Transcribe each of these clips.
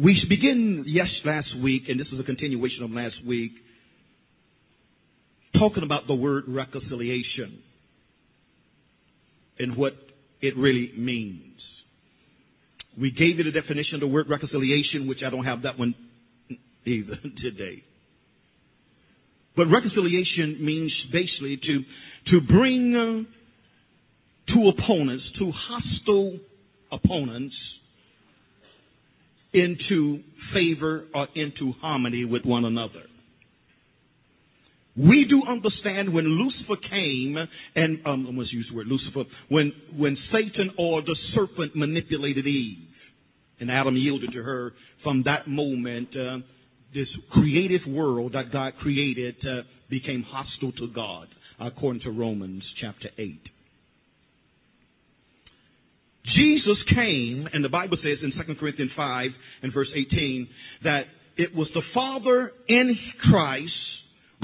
We begin yes last week, and this is a continuation of last week, talking about the word reconciliation and what it really means. We gave you the definition of the word reconciliation, which I don't have that one either today. But reconciliation means basically to to bring two opponents, two hostile opponents, into favor or into harmony with one another. We do understand when Lucifer came, and um, I must use the word Lucifer, when, when Satan or the serpent manipulated Eve, and Adam yielded to her, from that moment, uh, this creative world that God created uh, became hostile to God, according to Romans chapter 8. Jesus came, and the Bible says in 2 Corinthians 5 and verse 18 that it was the Father in Christ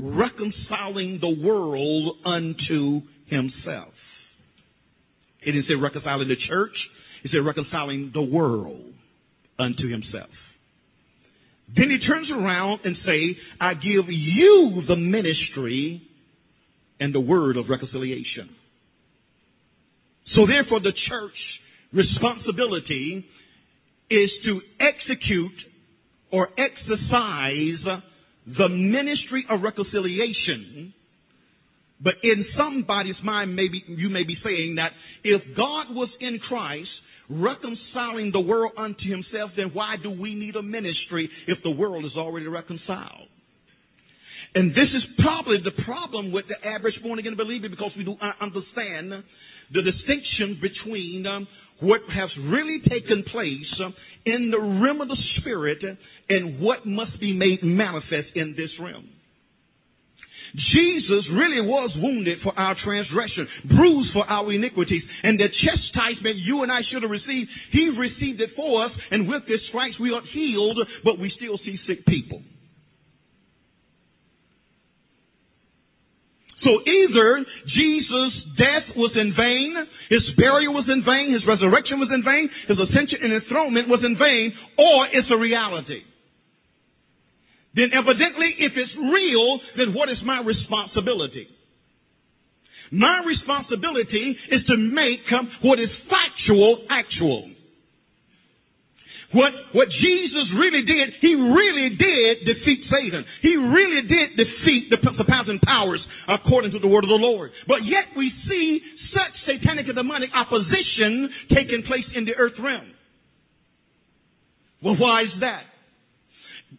reconciling the world unto himself. It didn't say reconciling the church, it said reconciling the world unto himself. Then he turns around and say, I give you the ministry and the word of reconciliation. So therefore the church responsibility is to execute or exercise the ministry of reconciliation. But in somebody's mind, maybe you may be saying that if God was in Christ reconciling the world unto himself, then why do we need a ministry if the world is already reconciled? And this is probably the problem with the average born again believer because we do not understand the distinction between um, what has really taken place in the realm of the spirit and what must be made manifest in this realm. Jesus really was wounded for our transgression, bruised for our iniquities, and the chastisement you and I should have received, He received it for us, and with His stripes we are healed, but we still see sick people. So either Jesus' death was in vain, his burial was in vain, his resurrection was in vain, his ascension and enthronement was in vain, or it's a reality. Then evidently, if it's real, then what is my responsibility? My responsibility is to make what is factual actual. What, what Jesus really did, he really did defeat Satan. He really did defeat the principalities and powers according to the word of the Lord. But yet we see such satanic and demonic opposition taking place in the earth realm. Well, why is that?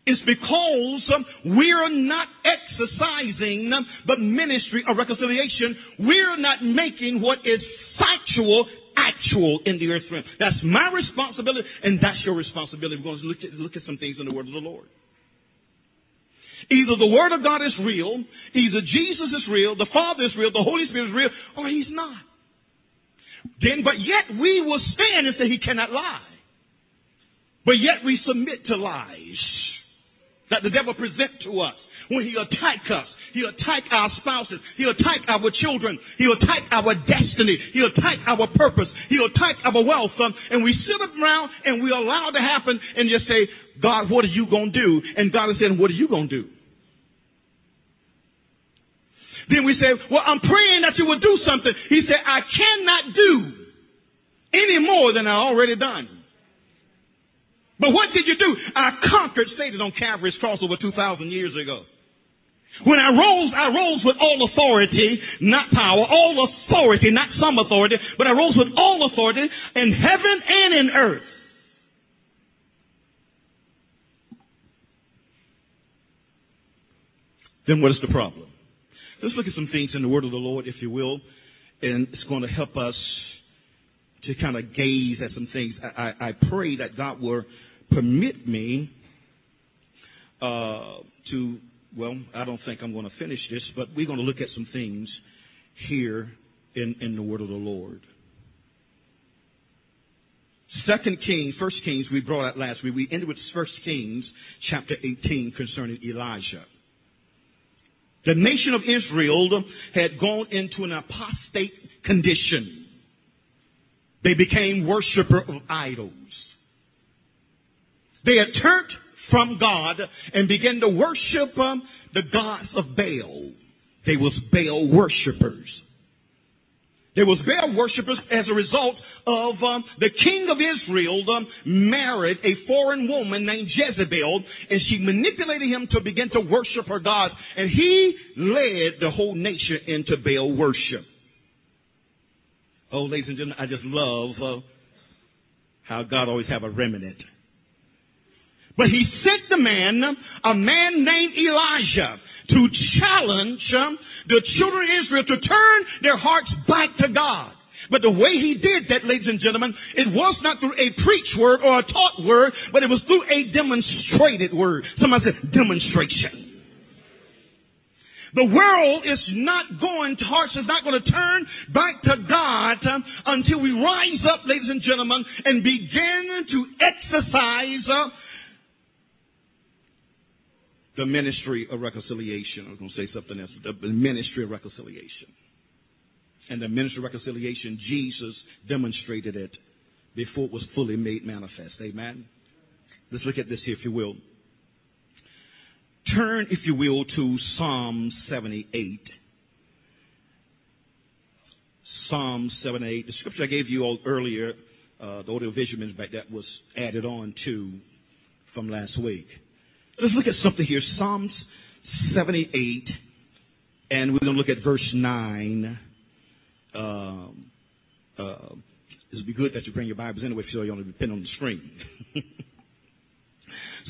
It's because um, we're not exercising um, the ministry of reconciliation. We're not making what is factual actual in the earth realm. That's my responsibility, and that's your responsibility. We're going to look at, look at some things in the word of the Lord. Either the Word of God is real, either Jesus is real, the Father is real, the Holy Spirit is real, or He's not. Then, but yet we will stand and say He cannot lie. But yet we submit to lies that the devil present to us when he attack us He'll attack our spouses. He'll attack our children. He'll attack our destiny. He'll attack our purpose. He'll attack our wealth. And we sit around and we allow it to happen and just say, God, what are you going to do? And God is saying, what are you going to do? Then we say, well, I'm praying that you will do something. He said, I cannot do any more than I already done. But what did you do? I conquered Satan on Calvary's cross over 2,000 years ago. When I rose, I rose with all authority, not power, all authority, not some authority, but I rose with all authority in heaven and in earth. Then what is the problem? Let's look at some things in the word of the Lord, if you will, and it's going to help us to kind of gaze at some things. I, I, I pray that God will permit me uh, to well, I don't think I'm going to finish this, but we're going to look at some things here in, in the word of the Lord. Second Kings, First Kings, we brought out last week. We ended with First Kings, chapter 18, concerning Elijah. The nation of Israel had gone into an apostate condition. They became worshiper of idols. They had turned from God and began to worship um, the gods of Baal. They was Baal worshippers. They was Baal worshippers as a result of um, the king of Israel um, married a foreign woman named Jezebel, and she manipulated him to begin to worship her gods, and he led the whole nation into Baal worship. Oh, ladies and gentlemen, I just love uh, how God always have a remnant. But he sent the man, a man named Elijah, to challenge um, the children of Israel to turn their hearts back to God. But the way he did that, ladies and gentlemen, it was not through a preached word or a taught word, but it was through a demonstrated word. Somebody said demonstration. The world is not going, hearts is not going to turn back to God uh, until we rise up, ladies and gentlemen, and begin to exercise uh, the ministry of reconciliation. I was going to say something else. The ministry of reconciliation. And the ministry of reconciliation, Jesus demonstrated it before it was fully made manifest. Amen. Let's look at this here, if you will. Turn, if you will, to Psalm 78. Psalm 78. The scripture I gave you all earlier, uh, the audio visual back that was added on to from last week. Let's look at something here. Psalms 78, and we're going to look at verse 9. Um, uh, it would be good that you bring your Bibles anyway, so you only depend on the screen.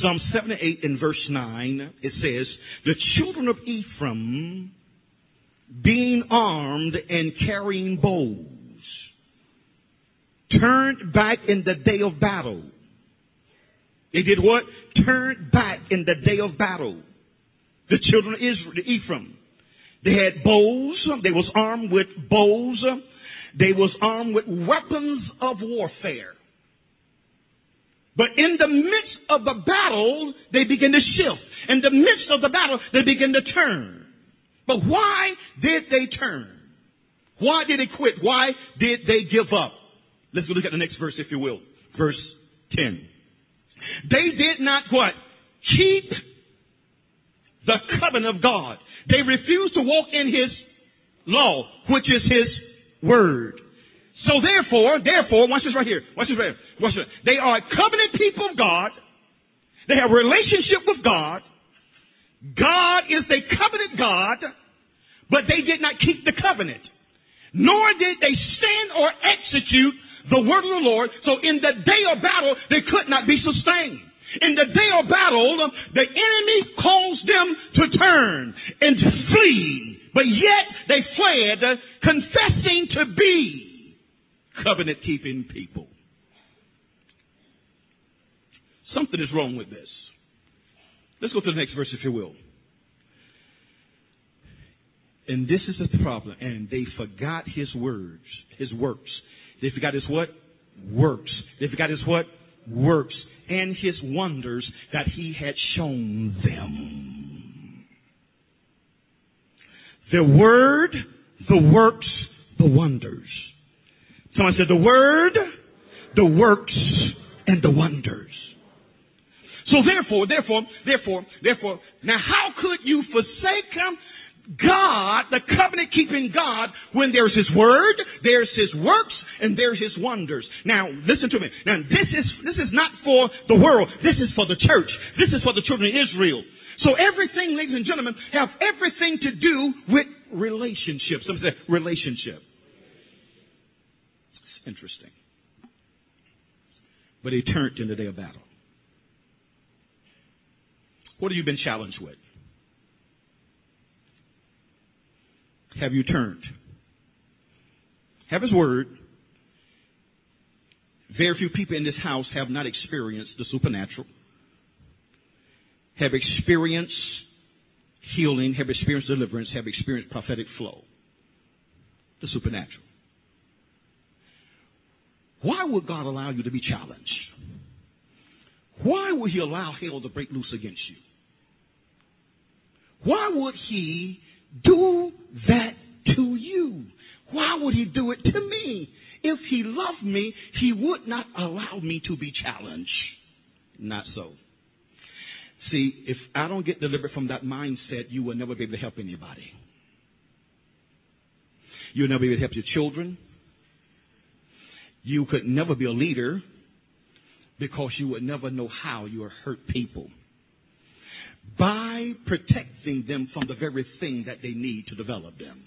Psalm 78 in verse 9, it says, The children of Ephraim, being armed and carrying bows, turned back in the day of battle they did what? Turned back in the day of battle. The children of Israel, the Ephraim. They had bows. They was armed with bows. They was armed with weapons of warfare. But in the midst of the battle, they begin to shift. In the midst of the battle, they begin to turn. But why did they turn? Why did they quit? Why did they give up? Let's look at the next verse, if you will. Verse 10. They did not what? Keep the covenant of God. They refused to walk in His law, which is His word. So therefore, therefore, watch this right here. Watch this right here. Watch this. They are covenant people of God. They have a relationship with God. God is a covenant God, but they did not keep the covenant. Nor did they stand or execute the word of the Lord. So in the day of battle, they could not be sustained. In the day of battle, um, the enemy caused them to turn and flee. But yet they fled, uh, confessing to be covenant keeping people. Something is wrong with this. Let's go to the next verse, if you will. And this is the problem. And they forgot his words, his works. They forgot his what? Works. They forgot his what? Works. And his wonders that he had shown them. The word, the works, the wonders. Someone said the word, the works, and the wonders. So therefore, therefore, therefore, therefore, now how could you forsake him? God, the covenant keeping God, when there's His Word, there's His works, and there's His wonders. Now, listen to me. Now, this is, this is not for the world. This is for the church. This is for the children of Israel. So everything, ladies and gentlemen, have everything to do with relationships. Some say relationship. It's interesting. But he turned in the day of battle. What have you been challenged with? have you turned? Have His Word. Very few people in this house have not experienced the supernatural, have experienced healing, have experienced deliverance, have experienced prophetic flow. The supernatural. Why would God allow you to be challenged? Why would He allow hell to break loose against you? Why would He do that to you? Why would He do it to me? If He loved me, He would not allow me to be challenged. Not so. See, if I don't get delivered from that mindset, you will never be able to help anybody. You'll never be able to help your children. You could never be a leader because you would never know how you hurt people. By protecting them from the very thing that they need to develop them.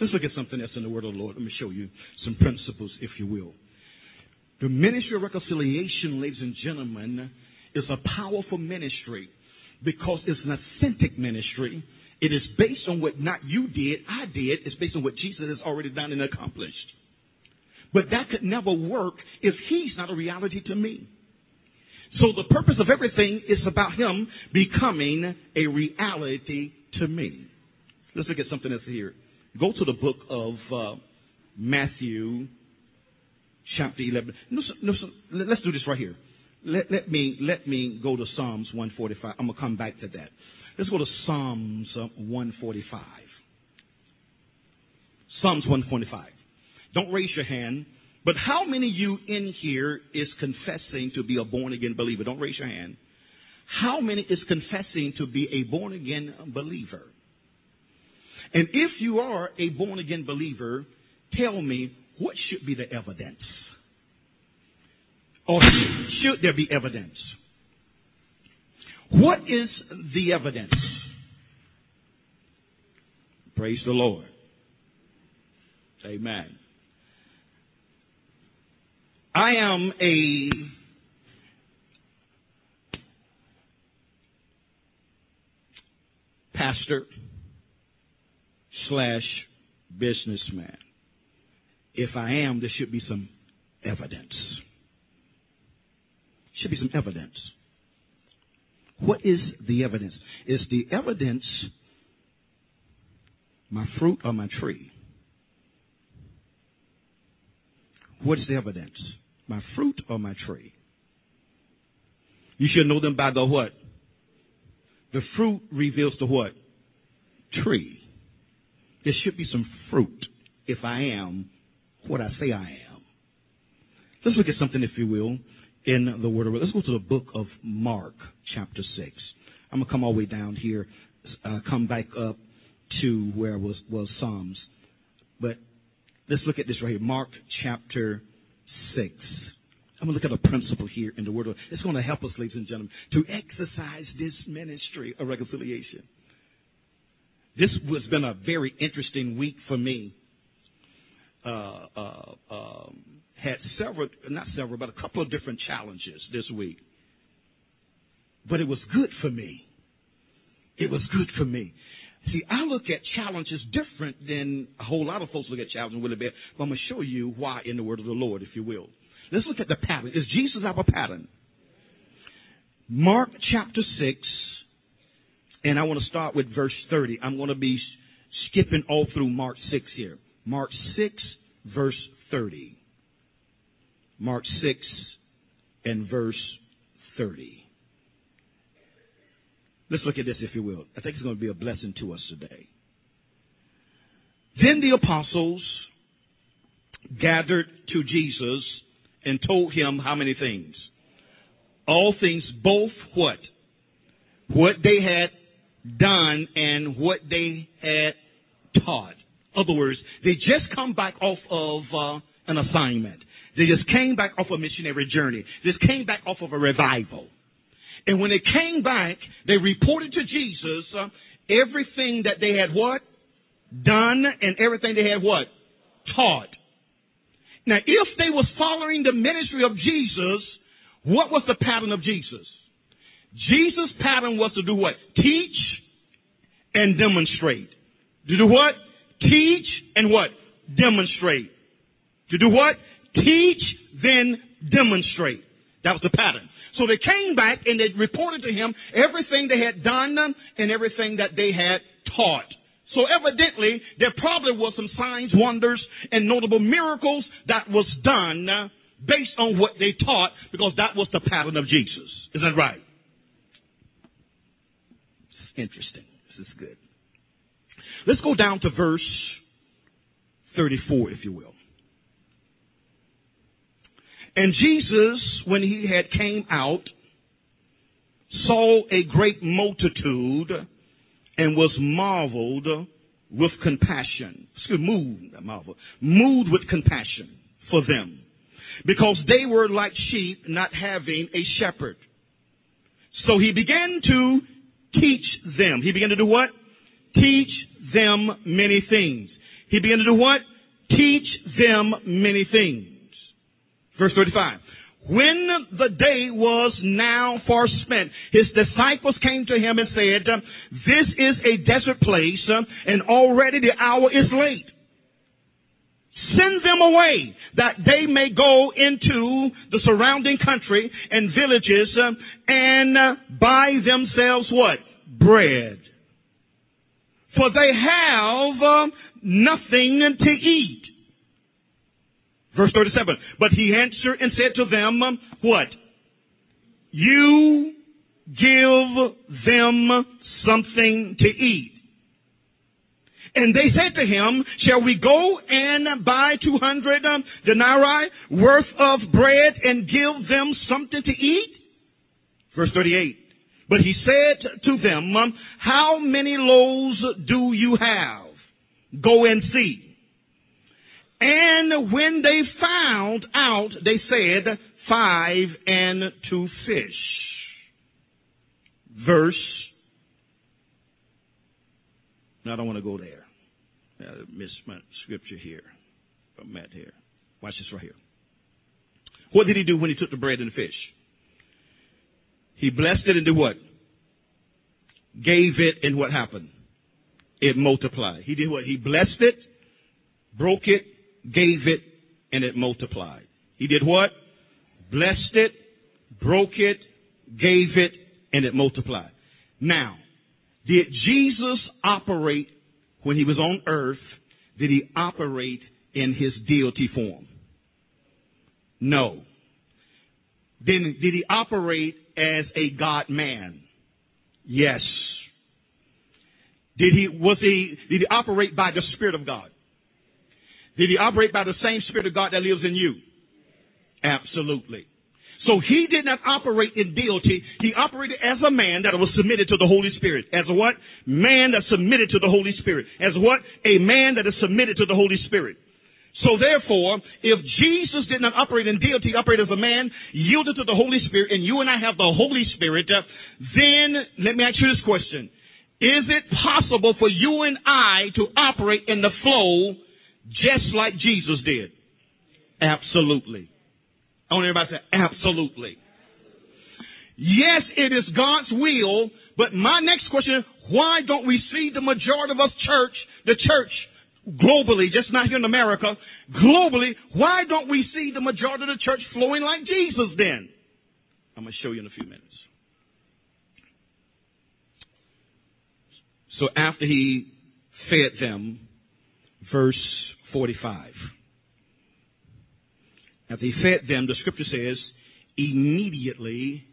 Let's look at something else in the Word of the Lord. Let me show you some principles, if you will. The ministry of reconciliation, ladies and gentlemen, is a powerful ministry because it's an authentic ministry. It is based on what not you did, I did. It's based on what Jesus has already done and accomplished. But that could never work if he's not a reality to me. So the purpose of everything is about him becoming a reality to me. Let's look at something else here. Go to the book of uh, Matthew, chapter 11. No, no, let's do this right here. Let, let, me, let me go to Psalms 145. I'm going to come back to that. Let's go to Psalms uh, 145. Psalms 145. Don't raise your hand. But how many of you in here is confessing to be a born again believer? Don't raise your hand. How many is confessing to be a born again believer? And if you are a born again believer, tell me what should be the evidence? Or should there be evidence? What is the evidence? Praise the Lord. Amen. I am a pastor slash businessman. If I am, there should be some evidence. Should be some evidence. What is the evidence? Is the evidence my fruit or my tree? What is the evidence? My fruit or my tree? You should know them by the what? The fruit reveals the what? Tree. There should be some fruit if I am what I say I am. Let's look at something, if you will, in the Word of God. Let's go to the book of Mark, chapter 6. I'm going to come all the way down here, uh, come back up to where was, was Psalms. But let's look at this right here. Mark chapter 6. I'm going to look at a principle here in the Word of God. It's going to help us, ladies and gentlemen, to exercise this ministry of reconciliation. This has been a very interesting week for me. Uh, uh, um, had several, not several, but a couple of different challenges this week. But it was good for me. It was good for me. See, I look at challenges different than a whole lot of folks look at challenges really bad. But I'm going to show you why in the word of the Lord, if you will. Let's look at the pattern. Is Jesus our pattern? Mark chapter 6, and I want to start with verse 30. I'm going to be skipping all through Mark 6 here. Mark 6, verse 30. Mark 6 and verse 30. Let's look at this, if you will. I think it's going to be a blessing to us today. Then the apostles gathered to Jesus and told him how many things? All things, both what? What they had done and what they had taught. Other words, they just come back off of uh, an assignment. They just came back off a missionary journey. They just came back off of a revival. And when they came back, they reported to Jesus uh, everything that they had what? Done and everything they had what? Taught. Now, if they was following the ministry of Jesus, what was the pattern of Jesus? Jesus' pattern was to do what? Teach and demonstrate. To do what? Teach and what? Demonstrate. To do what? Teach, then demonstrate. That was the pattern. So they came back and they reported to him everything they had done and everything that they had taught. So evidently, there probably was some signs, wonders, and notable miracles that was done based on what they taught because that was the pattern of Jesus. Is that right? Interesting. This is good. Let's go down to verse 34, if you will. And Jesus, when he had came out, saw a great multitude and was marveled with compassion. Excuse moved, marvel, moved with compassion for them. Because they were like sheep not having a shepherd. So he began to teach them. He began to do what? Teach them many things. He began to do what? Teach them many things. Verse 35. When the day was now far spent, his disciples came to him and said, This is a desert place, and already the hour is late. Send them away that they may go into the surrounding country and villages uh, and uh, buy themselves what? Bread. For they have uh, nothing to eat. Verse 37. But he answered and said to them, um, what? You give them something to eat. And they said to him, shall we go and buy 200 um, denarii worth of bread and give them something to eat? Verse 38. But he said to them, um, how many loaves do you have? Go and see. And when they found out, they said, five and two fish. Verse. Now I don't want to go there. Uh, I missed my scripture here. I'm at here. Watch this right here. What did he do when he took the bread and the fish? He blessed it and did what? Gave it and what happened? It multiplied. He did what? He blessed it, broke it, gave it, and it multiplied. He did what? Blessed it, broke it, gave it, and it multiplied. Now, did Jesus operate when he was on earth? Did he operate in his deity form? No. Then did he operate as a God man? Yes. Did he was he did he operate by the Spirit of God? Did he operate by the same Spirit of God that lives in you? Absolutely. So he did not operate in deity. He operated as a man that was submitted to the Holy Spirit. As what? Man that submitted to the Holy Spirit. As what? A man that is submitted to the Holy Spirit. So therefore, if Jesus did not operate in deity, operate as a man, yielded to the Holy Spirit, and you and I have the Holy Spirit, uh, then let me ask you this question. Is it possible for you and I to operate in the flow just like Jesus did? Absolutely. I want everybody to say, absolutely. Yes, it is God's will, but my next question why don't we see the majority of us church, the church, globally, just not here in America, globally, why don't we see the majority of the church flowing like Jesus then? I'm going to show you in a few minutes. So after he fed them, verse 45. After he fed them, the scripture says, immediately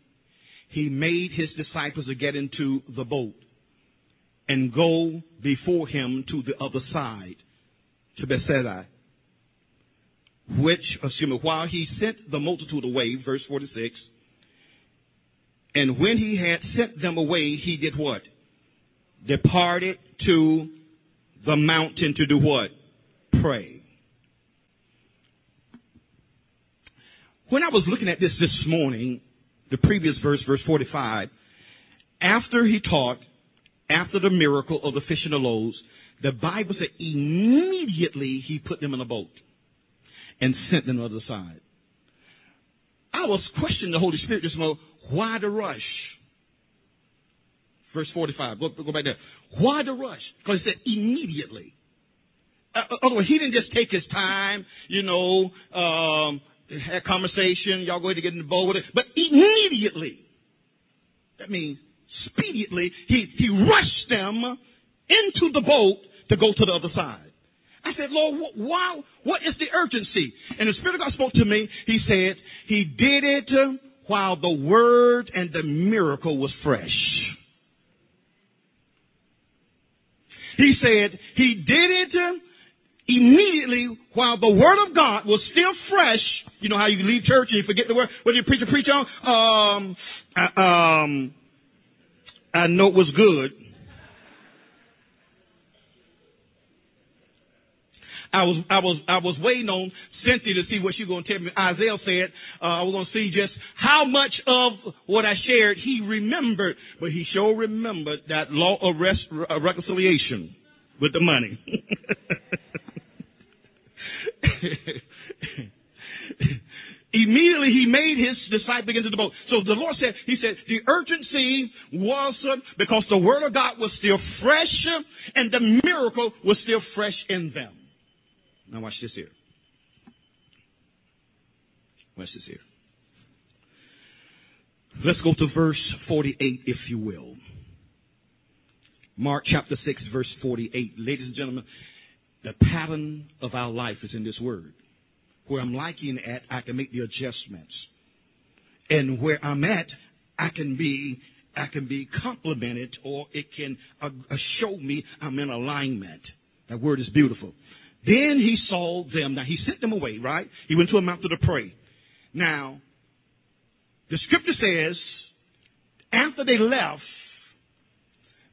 he made his disciples to get into the boat and go before him to the other side, to Bethsaida. Which, excuse me, while he sent the multitude away, verse 46, and when he had sent them away, he did what? Departed to the mountain to do what? Pray. When I was looking at this this morning, the previous verse, verse 45, after he taught, after the miracle of the fish and the loaves, the Bible said immediately he put them in a boat and sent them to the other side. I was questioning the Holy Spirit this morning. Why the rush? Verse 45. Go, go back there. Why the rush? Because he said immediately. Uh, otherwise, he didn't just take his time, you know, um, had a conversation. Y'all go ahead to get in the boat with it. But immediately, that means speedily, he, he rushed them into the boat to go to the other side. I said, Lord, why, what is the urgency? And the Spirit of God spoke to me. He said, He did it while the word and the miracle was fresh. He said, He did it immediately while the word of God was still fresh. You know how you leave church and you forget the word. What did the preacher preach on? Um, uh, um, I know it was good. I was I was I was waiting on Cynthia to see what she was going to tell me. Isaiah said uh, I was going to see just how much of what I shared he remembered, but he sure remembered that law of rest, uh, reconciliation with the money. Immediately he made his disciples get into the boat. So the Lord said, He said, the urgency was because the word of God was still fresh and the miracle was still fresh in them. Now watch this here. Watch this here. Let's go to verse 48, if you will. Mark chapter 6, verse 48. Ladies and gentlemen, the pattern of our life is in this word. Where I'm liking at, I can make the adjustments. And where I'm at, I can be I can be complimented or it can uh, show me I'm in alignment. That word is beautiful. Then he saw them. Now he sent them away, right? He went to a mountain to pray. Now, the scripture says, after they left,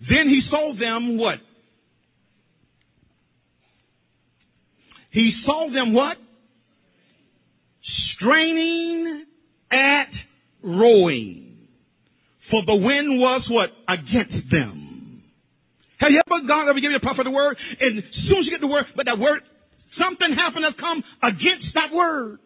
then he saw them what? He saw them what? Straining at rowing. For the wind was what? Against them. Have you ever, God ever give you a prophet a word, and as soon as you get the word, but that word, something happened to come against that word.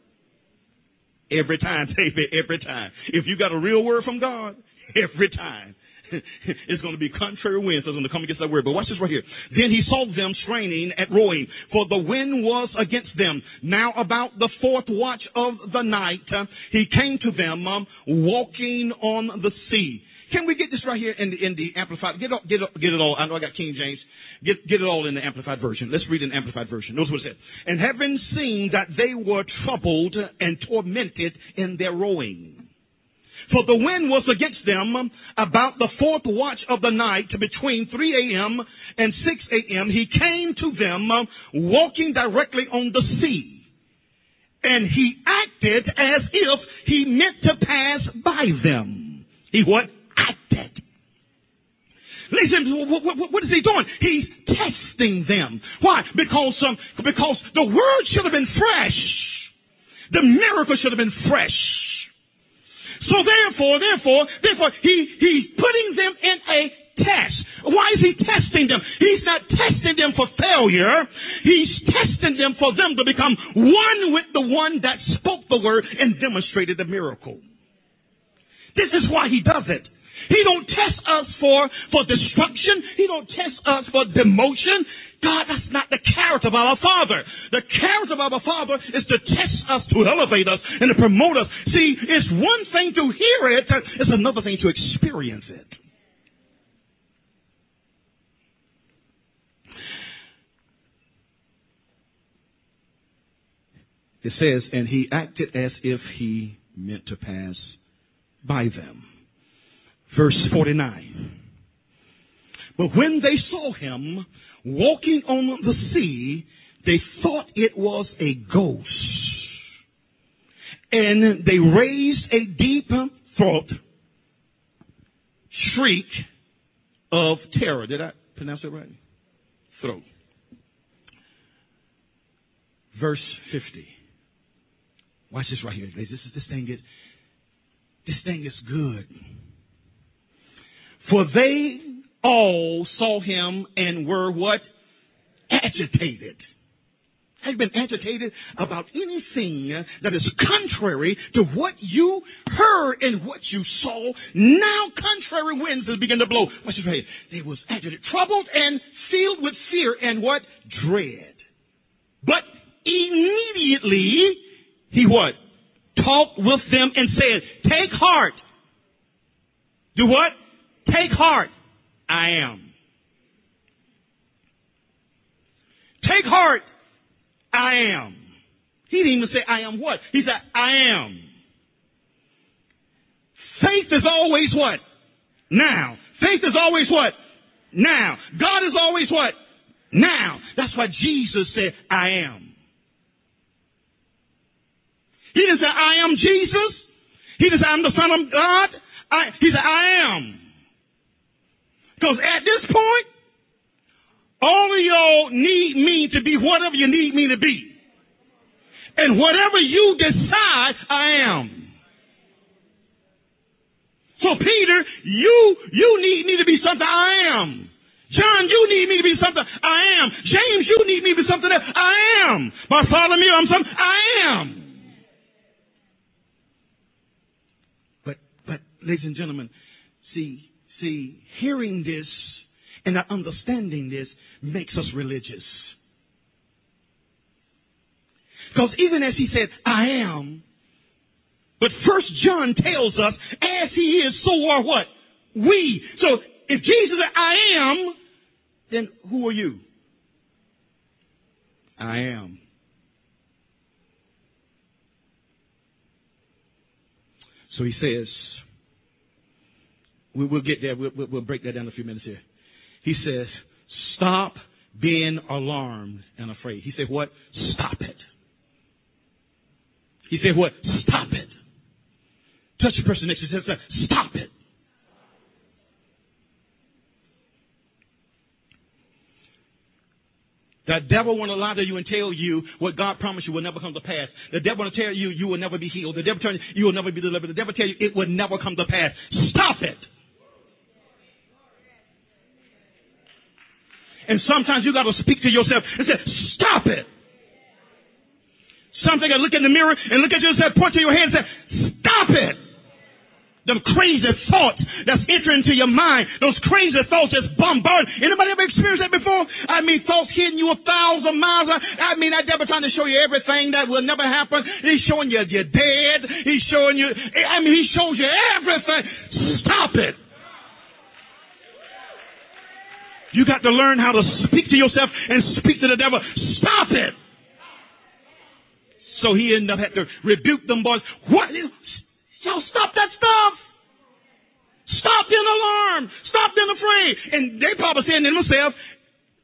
Every time, baby, every time. If you got a real word from God, every time. it's going to be contrary winds that's going to come against that word. But watch this right here. Then he saw them straining at rowing, for the wind was against them. Now about the fourth watch of the night, he came to them um, walking on the sea. Can we get this right here in the, in the amplified? Get, get, get it all. I know I got King James. Get, get it all in the amplified version. Let's read an amplified version. Notice what it said. And having seen that they were troubled and tormented in their rowing. For the wind was against them about the fourth watch of the night between 3 a.m. and 6 a.m. He came to them walking directly on the sea. And he acted as if he meant to pass by them. He what? acted. Listen, what, what, is he doing? He's testing them. Why? Because um, because the word should have been fresh. The miracle should have been fresh. So therefore, therefore, therefore, he he's putting them in a test. Why is he testing them? He's not testing them for failure. He's testing them for them to become one with the one that spoke the word and demonstrated the miracle. This is why he does it. He don't test us for, for destruction. He don't test us for demotion. God, that's not the character of our Father. The character of our Father is to test us, to elevate us, and to promote us. See, it's one thing to hear it, it's another thing to experience it. It says, and he acted as if he meant to pass by them. Verse 49. But when they saw him walking on the sea, they thought it was a ghost. And they raised a deep throat shriek of terror. Did I pronounce it right? Throat. Verse 50. Watch this right here. This, is, this thing is, this thing is good. For they all saw him and were what? Agitated. Have you been agitated about anything that is contrary to what you heard and what you saw? Now contrary winds have begun to blow. What's your face? They was agitated, troubled and filled with fear and what? Dread. But immediately he what? talked with them and said, Take heart. Do what? Take heart. I am. Take heart. I am. He didn't even say, I am what? He said, I am. Faith is always what? Now. Faith is always what? Now. God is always what? Now. That's why Jesus said, I am. He didn't say, I am Jesus. He didn't say, I'm the Son of God. I, he said, I am. Because at this point, all of y'all need me to be whatever you need me to be. And whatever you decide, I am. So Peter, you, you need me to be something I am. John, you need me to be something I am. James, you need me to be something that I am. Bartholomew, I'm something I am. But, but, ladies and gentlemen, see, see, hearing this and not understanding this makes us religious. Because even as he said, I am, but first John tells us, as he is, so are what? We. So if Jesus said, I am, then who are you? I am. So he says, we, will get there. We'll, we'll break that down in a few minutes here. He says, stop being alarmed and afraid. He said, what? Stop it. He said, what? Stop it. Touch the person next to you. Stop it. The devil want to lie to you and tell you what God promised you will never come to pass. The devil want to tell you you will never be healed. The devil tell you you will never be delivered. The devil tell you it will never come to pass. Stop it. And sometimes you got to speak to yourself and say, stop it. Something I look in the mirror and look at yourself, point to your head and say, stop it. Them crazy thoughts that's entering into your mind, those crazy thoughts that's bombarding. Anybody ever experienced that before? I mean, thoughts hitting you a thousand miles. I mean, that devil trying to show you everything that will never happen. He's showing you you're dead. He's showing you, I mean, he shows you everything. Stop it. You got to learn how to speak to yourself and speak to the devil. Stop it. So he ended up having to rebuke them boys. What? Y'all stop that stuff. Stop being alarmed. Stop being afraid. And they probably saying to themselves,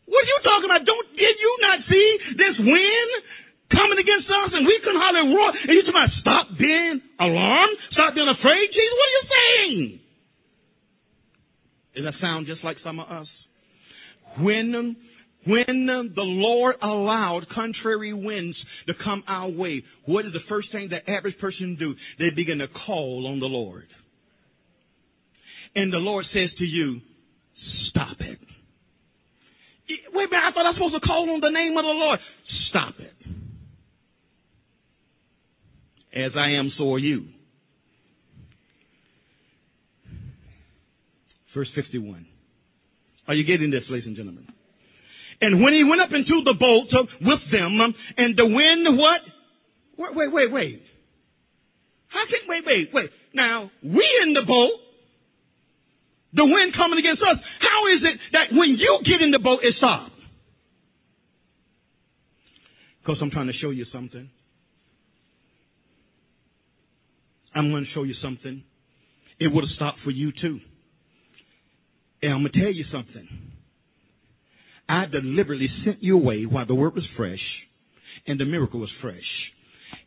what are you talking about? Don't, did you not see this wind coming against us and we couldn't hardly roar? And you talking about stop being alarmed? Stop being afraid? Jesus, what are you saying? Does that sound just like some of us? When when the Lord allowed contrary winds to come our way, what is the first thing the average person do? They begin to call on the Lord. And the Lord says to you, stop it. Wait a minute, I thought I was supposed to call on the name of the Lord. Stop it. As I am, so are you. Verse 51. Are you getting this, ladies and gentlemen? And when he went up into the boat with them, um, and the wind, what? Wait, wait, wait, wait. How can, wait, wait, wait. Now, we in the boat, the wind coming against us. How is it that when you get in the boat, it stops? Because I'm trying to show you something. I'm going to show you something. It would have stopped for you too. And I'm going to tell you something. I deliberately sent you away while the word was fresh and the miracle was fresh.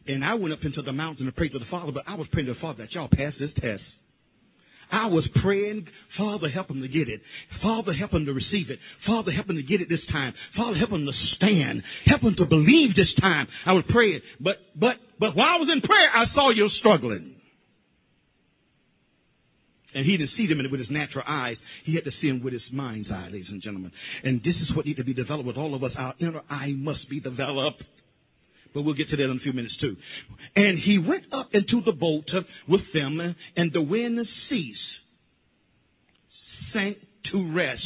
And I went up into the mountain to pray to the Father, but I was praying to the Father that y'all pass this test. I was praying, Father, help him to get it. Father, help him to receive it. Father, help him to get it this time. Father, help him to stand. Help him to believe this time. I was praying, but, but, but while I was in prayer, I saw you struggling. And he didn't see them with his natural eyes. He had to see them with his mind's eye, ladies and gentlemen. And this is what needs to be developed with all of us. Our inner eye must be developed. But we'll get to that in a few minutes too. And he went up into the boat with them, and the wind ceased, sank to rest,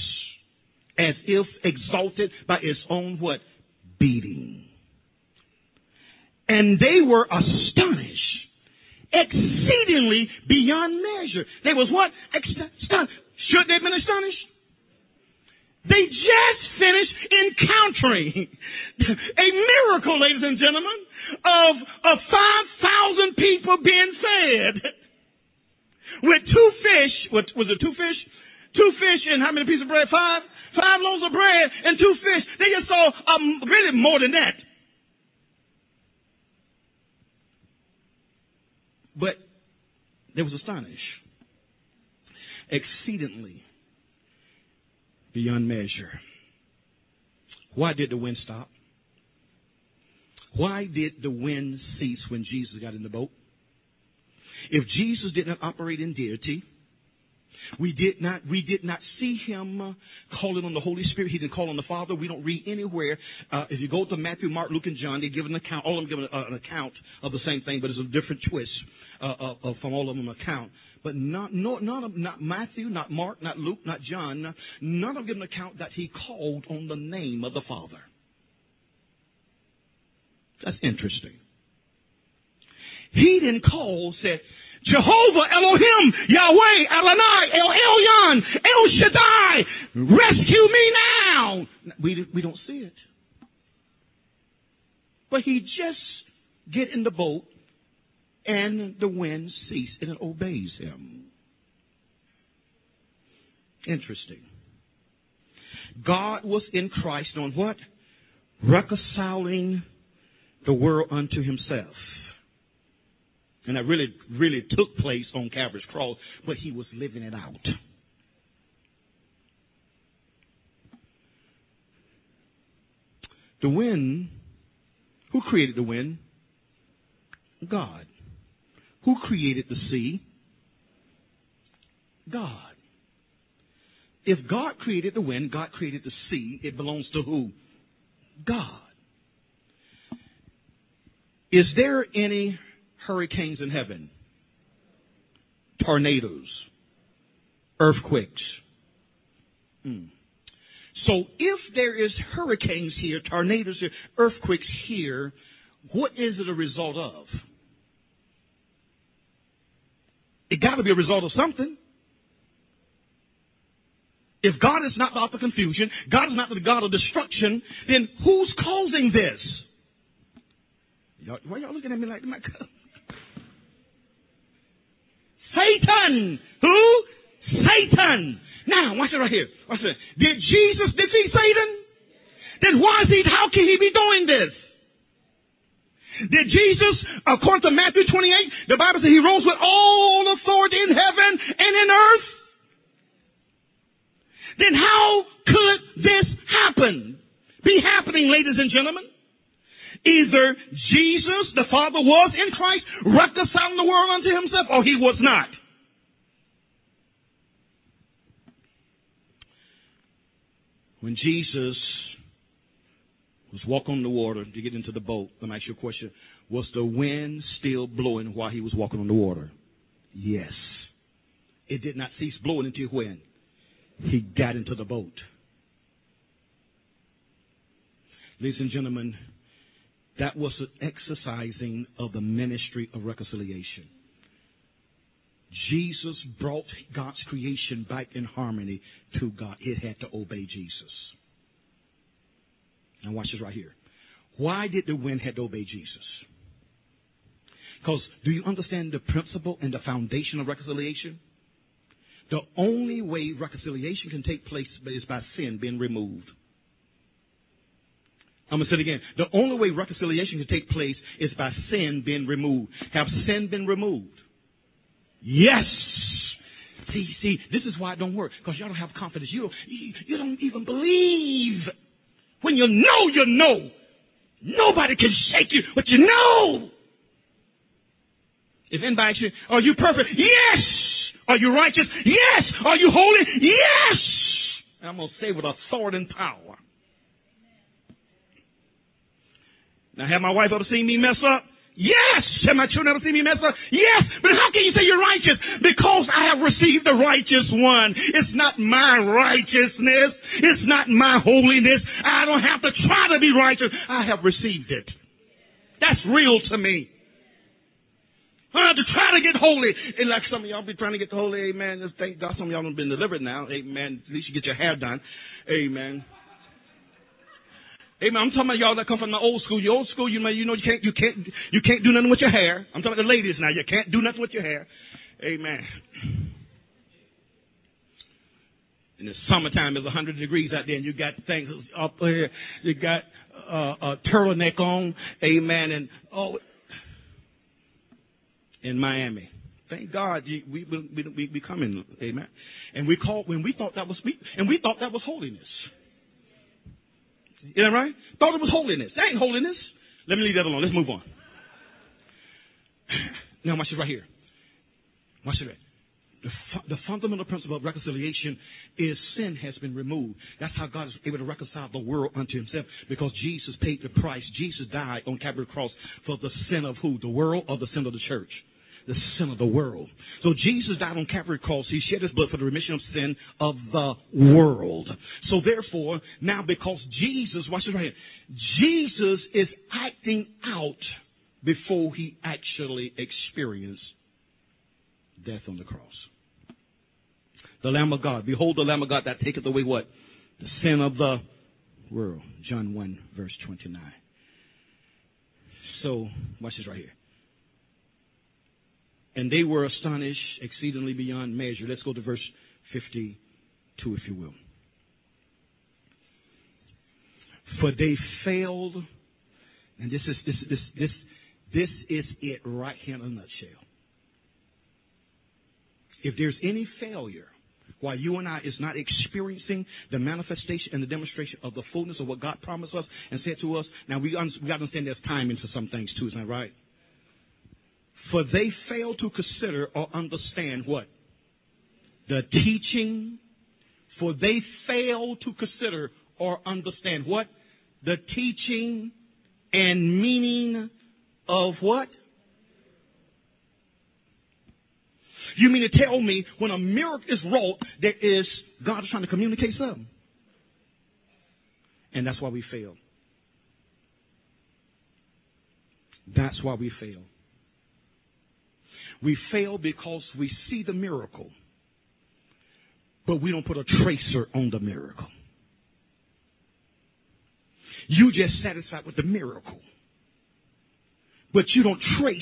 as if exalted by its own what? Beating. And they were astonished exceedingly beyond measure. They was what? Stunned. Should they have been astonished? They just finished encountering a miracle, ladies and gentlemen, of, of 5,000 people being fed with two fish. What, was it two fish? Two fish and how many pieces of bread? Five? Five loaves of bread and two fish. They just saw um, really more than that. But they was astonished exceedingly beyond measure. Why did the wind stop? Why did the wind cease when Jesus got in the boat? If Jesus did not operate in deity, we did not, we did not see him uh, calling on the Holy Spirit. He didn't call on the Father. We don't read anywhere. Uh, if you go to Matthew, Mark, Luke, and John, they give an account. All of them give an, uh, account of the same thing, but it's a different twist uh, uh, from all of them account. But not, no, none of, not Matthew, not Mark, not Luke, not John, none of them give an account that he called on the name of the Father. That's interesting. He didn't call, said, Jehovah, Elohim, Yahweh, Adonai, El Elyon, El Shaddai, rescue me now. We, we don't see it. But he just get in the boat and the wind ceases and it obeys him. Interesting. God was in Christ on what? Reconciling the world unto himself. And that really, really took place on Calvary's cross, but he was living it out. The wind, who created the wind? God. Who created the sea? God. If God created the wind, God created the sea, it belongs to who? God. Is there any hurricanes in heaven? Tornadoes? Earthquakes? Hmm. So if there is hurricanes here, tornadoes here, earthquakes here, what is it a result of? It got to be a result of something. If God is not the author of confusion, God is not the God of destruction, then who's causing this? Y'all, why y'all looking at me like that? Satan. Who? Satan. Now, watch it right here. Watch it. Did Jesus defeat Satan? Then why is he, how can he be doing this? Did Jesus, according to Matthew 28, the Bible says he rose with all authority in heaven and in earth? Then how could this happen? Be happening, ladies and gentlemen? Either Jesus, the Father, was in Christ reconciling the world unto himself, or he was not. When Jesus was walking on the water to get into the boat. Let me ask you a question. Was the wind still blowing while he was walking on the water? Yes. It did not cease blowing until when? He got into the boat. Ladies and gentlemen, that was an exercising of the ministry of reconciliation. Jesus brought God's creation back in harmony to God. It had to obey Jesus. Now watch this right here. Why did the wind have to obey Jesus? Because do you understand the principle and the foundation of reconciliation? The only way reconciliation can take place is by sin being removed. I'm going to say it again. The only way reconciliation can take place is by sin being removed. Have sin been removed? Yes. See, see, this is why it don't work. Because y'all don't have confidence. You don't, you, you don't even believe. When you know, you know. Nobody can shake you, but you know. If anybody you, are you perfect? Yes. Are you righteous? Yes. Are you holy? Yes. And I'm going to say with authority and power. Now, have my wife ever seen me mess up? Yes. Have my children ever seen me mess up? Yes. But how can you say you're righteous? Because I have received the righteous one. It's not my righteousness. It's not my holiness. I don't have to try to be righteous. I have received it. That's real to me. I have to try to get holy. And like some of y'all be trying to get holy, amen. Just thank God some of y'all have been delivered now. Amen. At least you get your hair done. Amen. Amen. I'm talking about y'all that come from the old school. Your old school, you know, you know, you can't, you can't, you can't do nothing with your hair. I'm talking about the ladies now. You can't do nothing with your hair. Amen. In the summertime, it's 100 degrees out there, and you got things up here. You got uh, a turtleneck on. Amen. And oh, in Miami. Thank God we we we, we coming, amen. And we called when we thought that was and we thought that was holiness. You know right? Thought it was holiness. That ain't holiness. Let me leave that alone. Let's move on. Now watch it right here. Watch it right. The, fu- the fundamental principle of reconciliation is sin has been removed. That's how God is able to reconcile the world unto himself because Jesus paid the price. Jesus died on Calvary cross for the sin of who? The world or the sin of the church? The sin of the world. So Jesus died on Calvary cross. He shed his blood for the remission of sin of the world. So therefore, now because Jesus, watch this right here, Jesus is acting out before he actually experienced death on the cross. The Lamb of God. Behold the Lamb of God that taketh away what? The sin of the world. John 1 verse 29. So, watch this right here. And they were astonished exceedingly beyond measure. Let's go to verse 52, if you will. For they failed, and this is this this this this is it right here in a nutshell. If there's any failure why you and I is not experiencing the manifestation and the demonstration of the fullness of what God promised us and said to us, now we, we got to understand there's timing to some things too, isn't that right? For they fail to consider or understand what? The teaching. For they fail to consider or understand what? The teaching and meaning of what? You mean to tell me when a miracle is wrought, there is God is trying to communicate something? And that's why we fail. That's why we fail. We fail because we see the miracle, but we don't put a tracer on the miracle. You just satisfied with the miracle, but you don't trace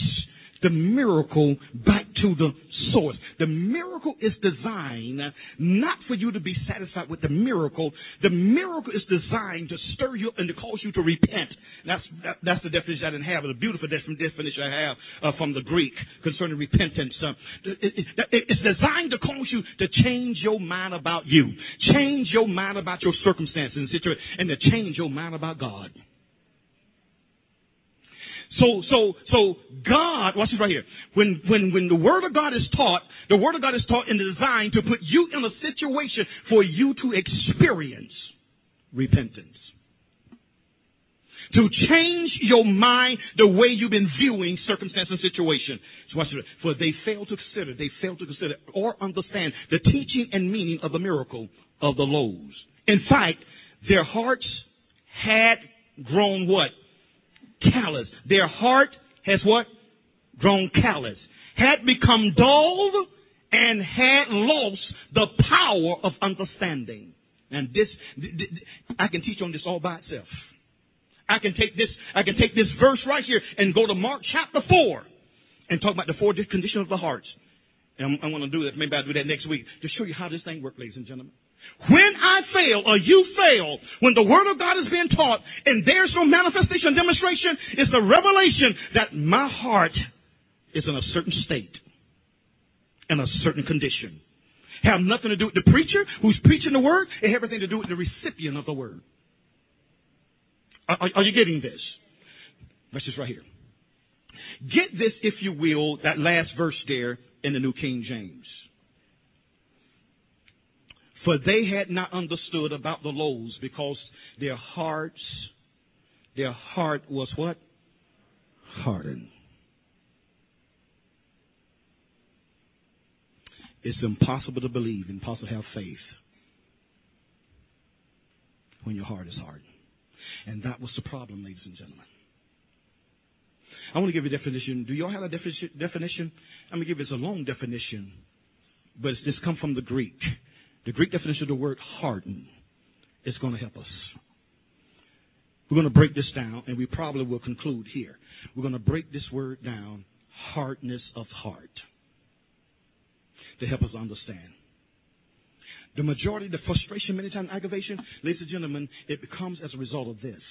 the miracle back to the source. The miracle is designed not for you to be satisfied with the miracle. The miracle is designed to stir you and to cause you to repent. That's that, that's the definition I didn't have. A beautiful definition I have uh, from the Greek concerning repentance. Uh, it, it, it's designed to cause you to change your mind about you, change your mind about your circumstances and situation, and to change your mind about God. So, so, so God, watch this right here. When, when, when the Word of God is taught, the Word of God is taught and designed to put you in a situation for you to experience repentance. To change your mind the way you've been viewing circumstance and situation. So watch this. For they fail to consider, they fail to consider or understand the teaching and meaning of the miracle of the loaves. In fact, their hearts had grown what? Callous. Their heart has what? Grown callous. Had become dulled and had lost the power of understanding. And this, I can teach on this all by itself. I can take this, I can take this verse right here and go to Mark chapter 4 and talk about the four conditions of the hearts. And I'm, I'm going to do that. Maybe I'll do that next week to show you how this thing works, ladies and gentlemen. When I fail or you fail, when the Word of God is being taught and there's no manifestation, demonstration, it's a revelation that my heart is in a certain state, in a certain condition. Have nothing to do with the preacher who's preaching the Word, and everything to do with the recipient of the Word. Are, are, are you getting this? Just right here. Get this, if you will, that last verse there in the New King James. For they had not understood about the loaves because their hearts, their heart was what? Hardened. It's impossible to believe, impossible to have faith when your heart is hardened. And that was the problem, ladies and gentlemen. I want to give you a definition. Do y'all have a definition? definition? I'm going to give you it's a long definition, but it's just come from the Greek. The Greek definition of the word harden is going to help us. We're going to break this down, and we probably will conclude here. We're going to break this word down hardness of heart to help us understand. The majority, the frustration, many times aggravation, ladies and gentlemen, it becomes as a result of this.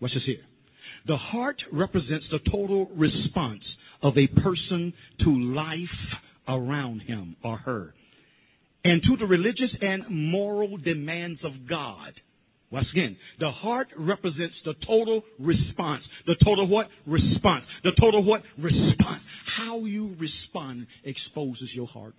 Watch this here. The heart represents the total response of a person to life around him or her and to the religious and moral demands of God. Once again, the heart represents the total response. The total what? Response. The total what? Response. How you respond exposes your heart.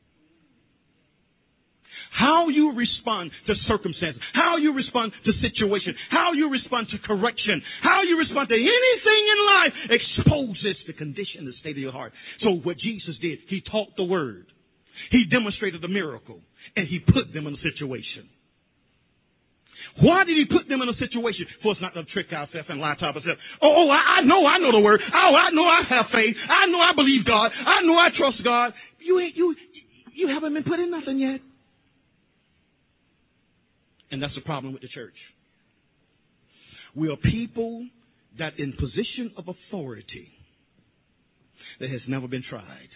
How you respond to circumstances, how you respond to situation, how you respond to correction, how you respond to anything in life exposes the condition, the state of your heart. So what Jesus did, He taught the word. He demonstrated the miracle and He put them in a situation. Why did he put them in a situation for us not to trick ourselves and lie to ourselves? Oh, oh, I, I know I know the word. Oh, I know I have faith. I know I believe God. I know I trust God. You ain't you you haven't been put in nothing yet. And that's the problem with the church. We are people that in position of authority that has never been tried.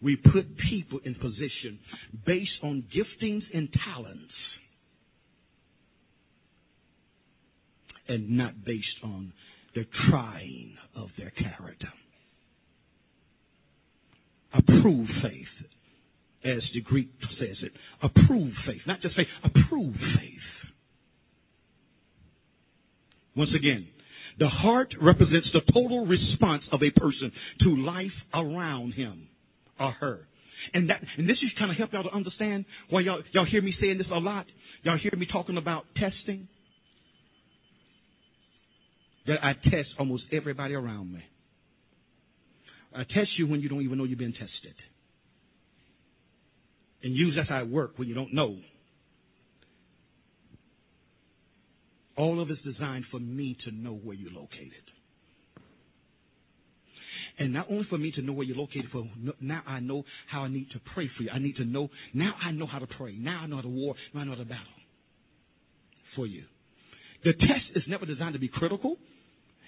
We put people in position based on giftings and talents and not based on the trying of their character. Approve faith, as the Greek says it. Approve faith, not just faith, approve faith. Once again, the heart represents the total response of a person to life around him or her. And that, and this is kind of help y'all to understand why y'all, y'all hear me saying this a lot. Y'all hear me talking about testing. That I test almost everybody around me. I test you when you don't even know you've been tested. And use that's how work when you don't know. All of it's designed for me to know where you're located. And not only for me to know where you're located, for now I know how I need to pray for you. I need to know, now I know how to pray. Now I know how to war. Now I know how to battle for you. The test is never designed to be critical.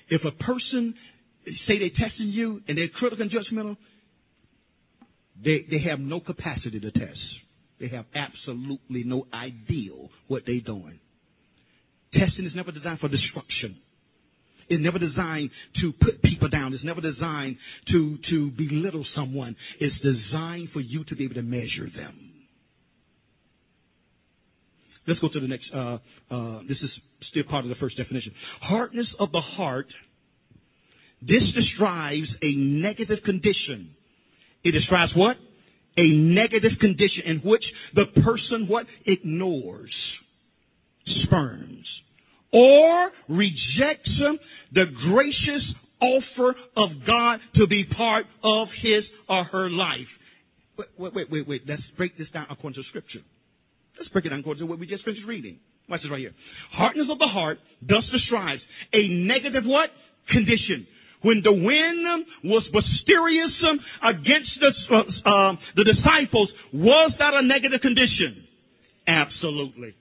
If a person say they're testing you and they're critical and judgmental, they, they have no capacity to test. They have absolutely no idea what they're doing. Testing is never designed for destruction. It's never designed to put people down. It's never designed to, to belittle someone. It's designed for you to be able to measure them. Let's go to the next. Uh, uh, this is still part of the first definition. Hardness of the heart. This describes a negative condition. It describes what? A negative condition in which the person what? Ignores, spurns, or rejects the gracious offer of God to be part of his or her life. Wait, wait, wait, wait. Let's break this down according to Scripture. Let's break it down according to what we just finished reading. Watch this right here. Hardness of the heart thus describes a negative what? Condition. When the wind was mysterious against the, uh, uh, the disciples, was that a negative condition? Absolutely.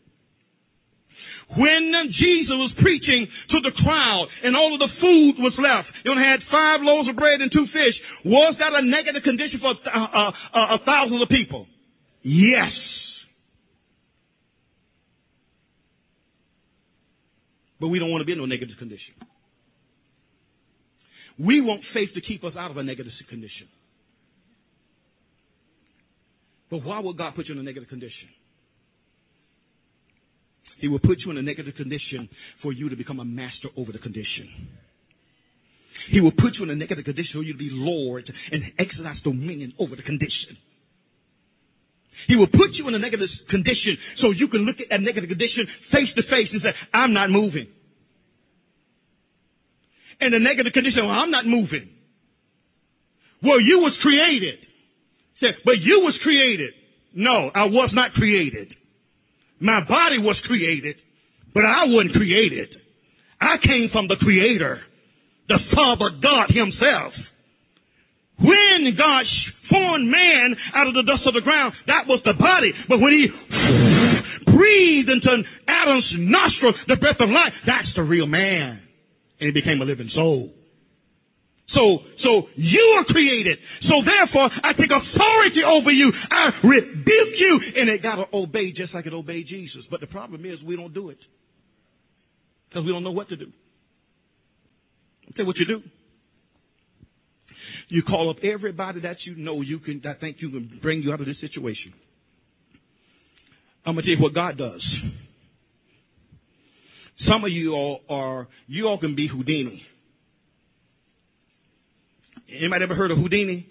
When Jesus was preaching to the crowd and all of the food was left, you only had five loaves of bread and two fish. Was that a negative condition for uh, uh, uh, thousands of people? Yes. But we don't want to be in no negative condition. We want faith to keep us out of a negative condition. But why would God put you in a negative condition? He will put you in a negative condition for you to become a master over the condition. He will put you in a negative condition for you to be Lord and exercise dominion over the condition. He will put you in a negative condition so you can look at that negative condition face to face and say, I'm not moving. And the negative condition, well, I'm not moving. Well, you was created. Say, but you was created. No, I was not created. My body was created, but I wasn't created. I came from the Creator, the Father God Himself. When God formed man out of the dust of the ground, that was the body. But when He breathed into Adam's nostril the breath of life, that's the real man. And he became a living soul. So, so you are created. So therefore, I take authority over you. I rebuke you. And it got to obey just like it obeyed Jesus. But the problem is we don't do it. Because we don't know what to do. Okay, what you do. You call up everybody that you know you can, that think you can bring you out of this situation. I'm going to tell you what God does. Some of you all are, you all can be Houdini. Anybody ever heard of Houdini?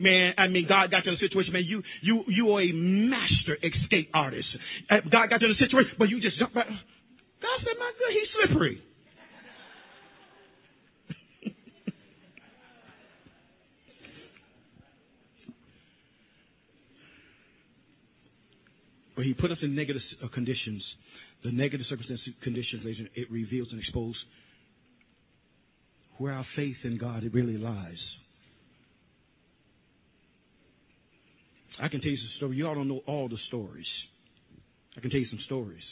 Man, I mean, God got you in a situation, man. You, you, you are a master escape artist. Uh, God got you in a situation, but you just jump back. God said, my God, he's slippery. but he put us in negative uh, conditions. The negative circumstances, conditions, it reveals and exposes where our faith in God really lies. I can tell you some stories. You all don't know all the stories. I can tell you some stories.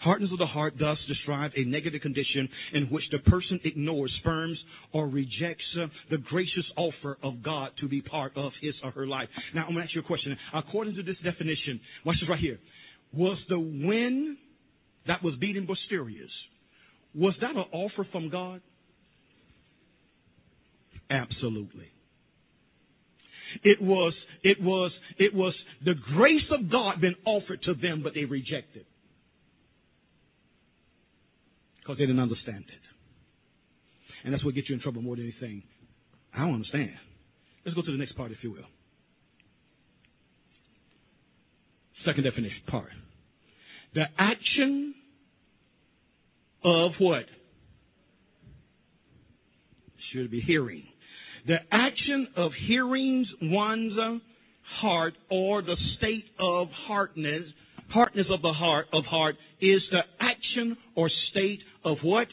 Hardness of the heart thus describes a negative condition in which the person ignores, spurns, or rejects uh, the gracious offer of God to be part of his or her life. Now, I'm going to ask you a question. According to this definition, watch this right here. Was the wind that was beating Bosterius, was that an offer from God? Absolutely. It was, it was, it was the grace of God been offered to them, but they rejected. Because they didn't understand it. And that's what gets you in trouble more than anything. I don't understand. Let's go to the next part, if you will. Second definition part. The action of what? Should be hearing the action of hearing one's heart or the state of hardness, hardness of the heart of heart is the action or state of what?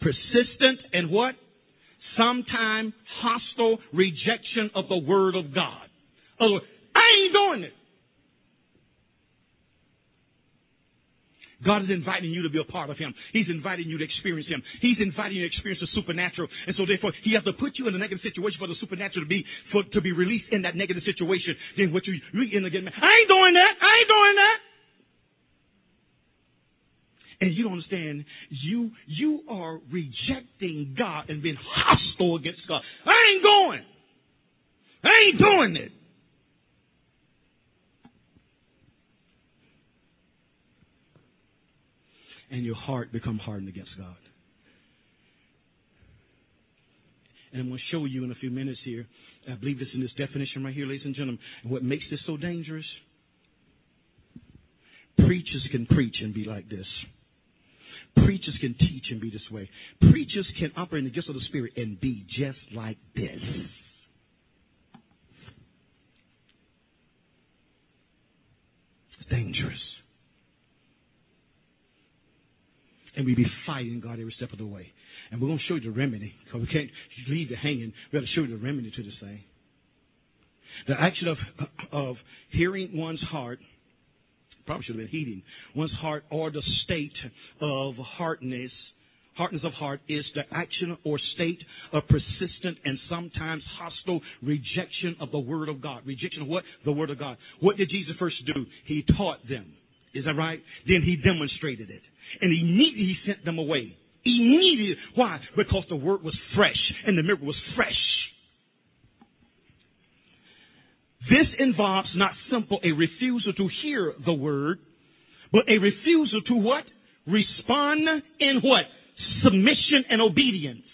Persistent and what? Sometime hostile rejection of the word of God. I ain't doing it. God is inviting you to be a part of Him. He's inviting you to experience Him. He's inviting you to experience the supernatural. And so therefore, He has to put you in a negative situation for the supernatural to be, for, to be released in that negative situation. Then what you, you in again, I ain't doing that. I ain't doing that. And you don't understand, you, you are rejecting God and being hostile against God. I ain't going. I ain't doing it. And your heart become hardened against God. And I'm going to show you in a few minutes here. I believe this in this definition right here, ladies and gentlemen. And what makes this so dangerous? Preachers can preach and be like this. Preachers can teach and be this way. Preachers can operate in the gifts of the Spirit and be just like this. It's dangerous. And we be fighting God every step of the way. And we're going to show you the remedy because we can't leave it hanging. We have to show you the remedy to this thing. The action of, of hearing one's heart, probably should have been heating, one's heart or the state of hardness, hardness of heart is the action or state of persistent and sometimes hostile rejection of the Word of God. Rejection of what? The Word of God. What did Jesus first do? He taught them. Is that right? Then He demonstrated it. And immediately he sent them away. Immediately. Why? Because the word was fresh and the miracle was fresh. This involves not simple a refusal to hear the word, but a refusal to what? Respond in what? Submission and obedience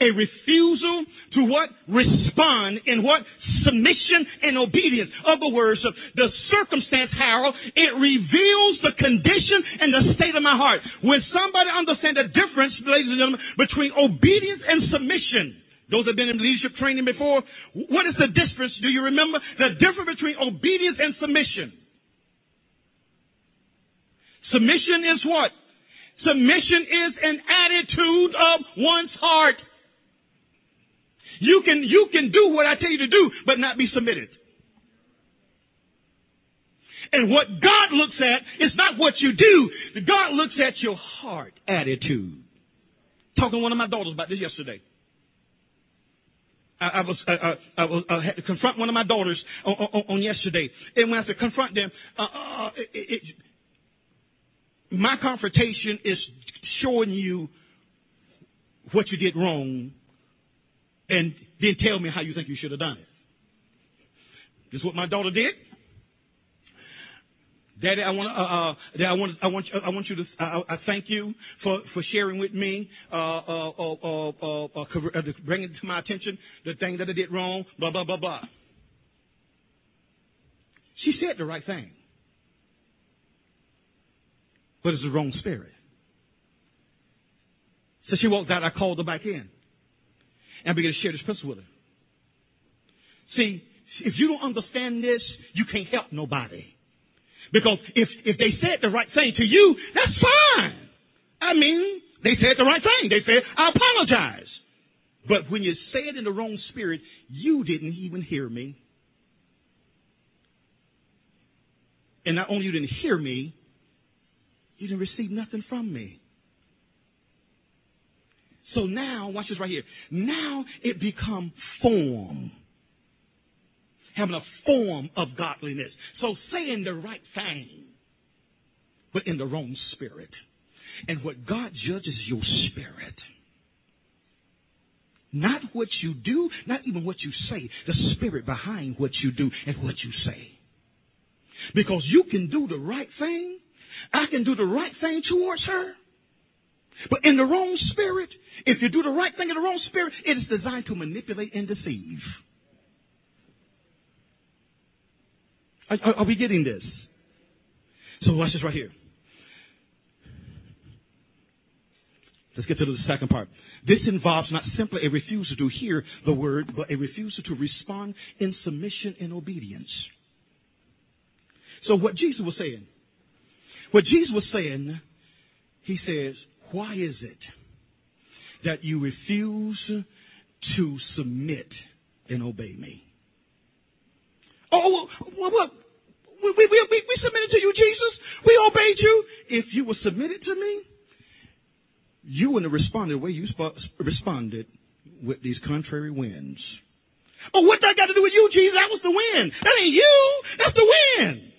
a refusal to what? Respond in what? Submission and obedience. Other words, the circumstance, Harold, it reveals the condition and the state of my heart. When somebody understands the difference, ladies and gentlemen, between obedience and submission, those have been in leadership training before. What is the difference? Do you remember? The difference between obedience and submission. Submission is what? Submission is an attitude of one's heart. You can, you can do what I tell you to do, but not be submitted. And what God looks at is not what you do. God looks at your heart attitude. Talking to one of my daughters about this yesterday. I, I was uh, uh, I was uh, had to confront one of my daughters on, on, on yesterday, and when I said confront them, uh, uh, it, it, my confrontation is showing you what you did wrong, and then tell me how you think you should have done it. This is what my daughter did. Daddy, I want, uh, uh, Daddy, I want, I want, I want you to, uh, I thank you for, for sharing with me, uh, uh, uh, uh, uh, uh, bringing to my attention the thing that I did wrong, blah, blah, blah, blah. She said the right thing. But it's the wrong spirit. So she walked out, I called her back in. And I began to share this principle with her. See, if you don't understand this, you can't help nobody. Because if, if they said the right thing to you, that's fine. I mean, they said the right thing. They said, I apologize. But when you say it in the wrong spirit, you didn't even hear me. And not only you didn't hear me, you didn't receive nothing from me. So now, watch this right here. Now it become form having a form of godliness. So saying the right thing, but in the wrong spirit. And what God judges is your spirit. Not what you do, not even what you say, the spirit behind what you do and what you say. Because you can do the right thing, I can do the right thing towards her, but in the wrong spirit, if you do the right thing in the wrong spirit, it is designed to manipulate and deceive. Are, are we getting this? So watch this right here. Let's get to the second part. This involves not simply a refusal to hear the word, but a refusal to respond in submission and obedience. So what Jesus was saying, what Jesus was saying, he says, why is it that you refuse to submit and obey me? Oh, oh well, well, we, we, we, we submitted to you, Jesus. We obeyed you. If you were submitted to me, you wouldn't have responded the way you sp- responded with these contrary winds. Oh, what that got to do with you, Jesus? That was the wind. That ain't you. That's the wind.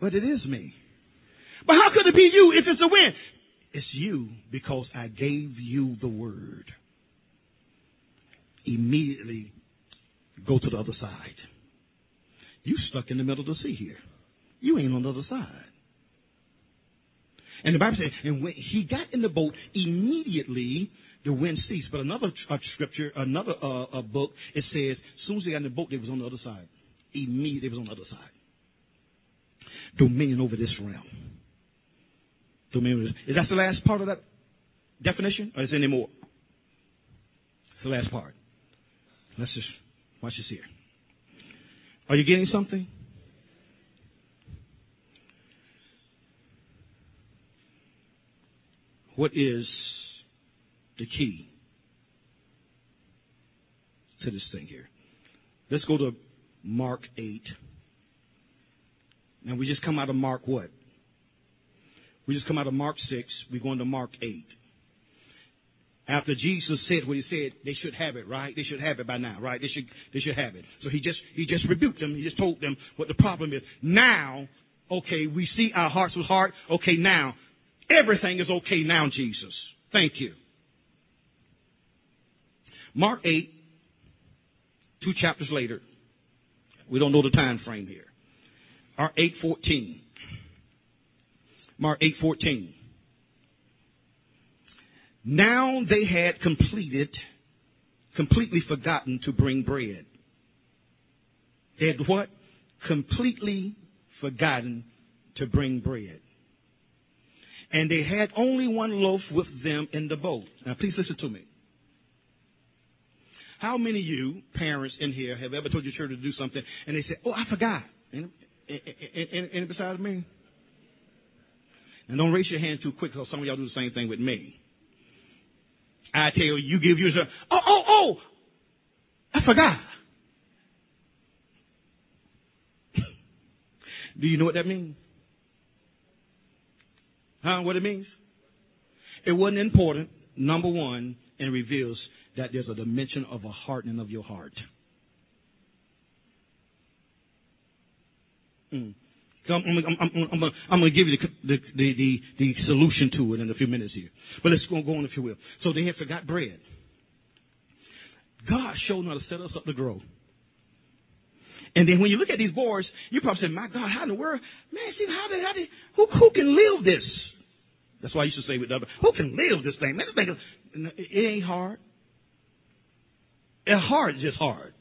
But it is me. But how could it be you if it's the wind? It's you because I gave you the word. Immediately go to the other side. You stuck in the middle of the sea here. You ain't on the other side. And the Bible says, and when he got in the boat, immediately the wind ceased. But another scripture, another uh, book, it says, as soon as they got in the boat, they was on the other side. Immediately, they was on the other side. Dominion over this realm. Is that the last part of that definition, or is there any more? It's the last part. Let's just watch this here. Are you getting something? What is the key to this thing here? Let's go to Mark 8. Now we just come out of Mark what? We just come out of Mark 6. We're going to Mark 8. After Jesus said what he said, they should have it, right? They should have it by now, right? They should, they should have it. So he just, he just rebuked them. He just told them what the problem is. Now, okay, we see our hearts with heart. Okay, now, everything is okay now, Jesus. Thank you. Mark 8, two chapters later. We don't know the time frame here. Mark 8:14. Mark 8:14. Now they had completed, completely forgotten to bring bread. They had what? Completely forgotten to bring bread. And they had only one loaf with them in the boat. Now please listen to me. How many of you, parents in here, have ever told your children to do something and they say, Oh, I forgot. And Any besides me? And don't raise your hand too quick because some of y'all do the same thing with me. I tell you, you give yourself, oh, oh, oh, I forgot. do you know what that means? Huh? What it means? It wasn't important, number one, and reveals that there's a dimension of a hardening of your heart. Mm. I'm, I'm, I'm, I'm going to give you the, the, the, the, solution to it in a few minutes here. But let's go, on if you will. So they had forgot bread. God showed how to set us up to grow. And then when you look at these boards, you probably say, my God, how in the world? Man, see, how did, how did, who, who can live this? That's why I used to say with the other, who can live this thing? Man, this thing it ain't hard. It's hard, just hard.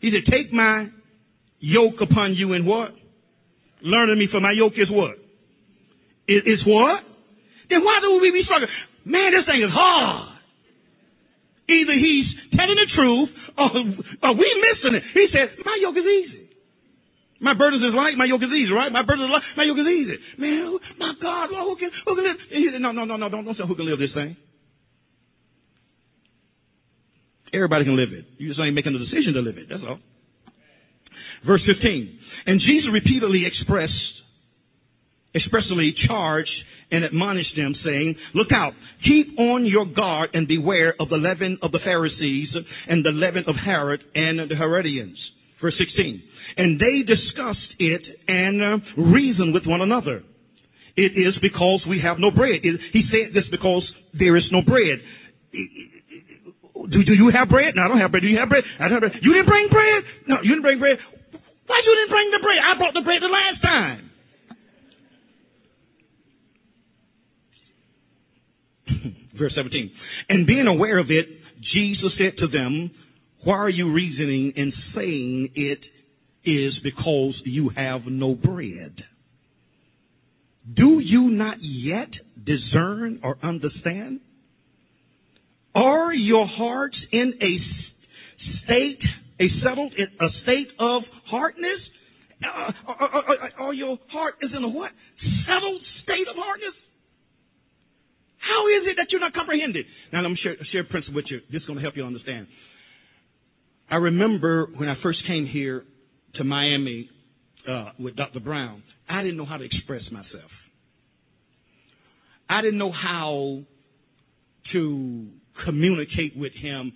He said, take my yoke upon you and what? Learn of me for my yoke is what? It, it's what? Then why do we be struggling? Man, this thing is hard. Either he's telling the truth or, or we missing it. He said, my yoke is easy. My burden is light, my yoke is easy, right? My burden is light, my yoke is easy. Man, my God, Lord, who can, who can live? he said, no, no, no, no, don't, don't say who can live this thing. Everybody can live it. You just ain't making the decision to live it. That's all. Verse 15. And Jesus repeatedly expressed, expressly charged and admonished them, saying, Look out, keep on your guard and beware of the leaven of the Pharisees and the leaven of Herod and the Herodians. Verse 16. And they discussed it and reasoned with one another. It is because we have no bread. He said this because there is no bread. Do, do you have bread? No, I don't have bread. Do you have bread? I don't have bread. You didn't bring bread? No, you didn't bring bread. Why you didn't bring the bread? I brought the bread the last time. Verse 17. And being aware of it, Jesus said to them, Why are you reasoning and saying it is because you have no bread? Do you not yet discern or understand? Are your hearts in a state a settled a state of hardness? Uh, or, or, or, your heart is in a what? Settled state of hardness? How is it that you're not comprehending? Now, let me share, share a principle with you. This is going to help you understand. I remember when I first came here to Miami uh, with Dr. Brown, I didn't know how to express myself. I didn't know how to communicate with him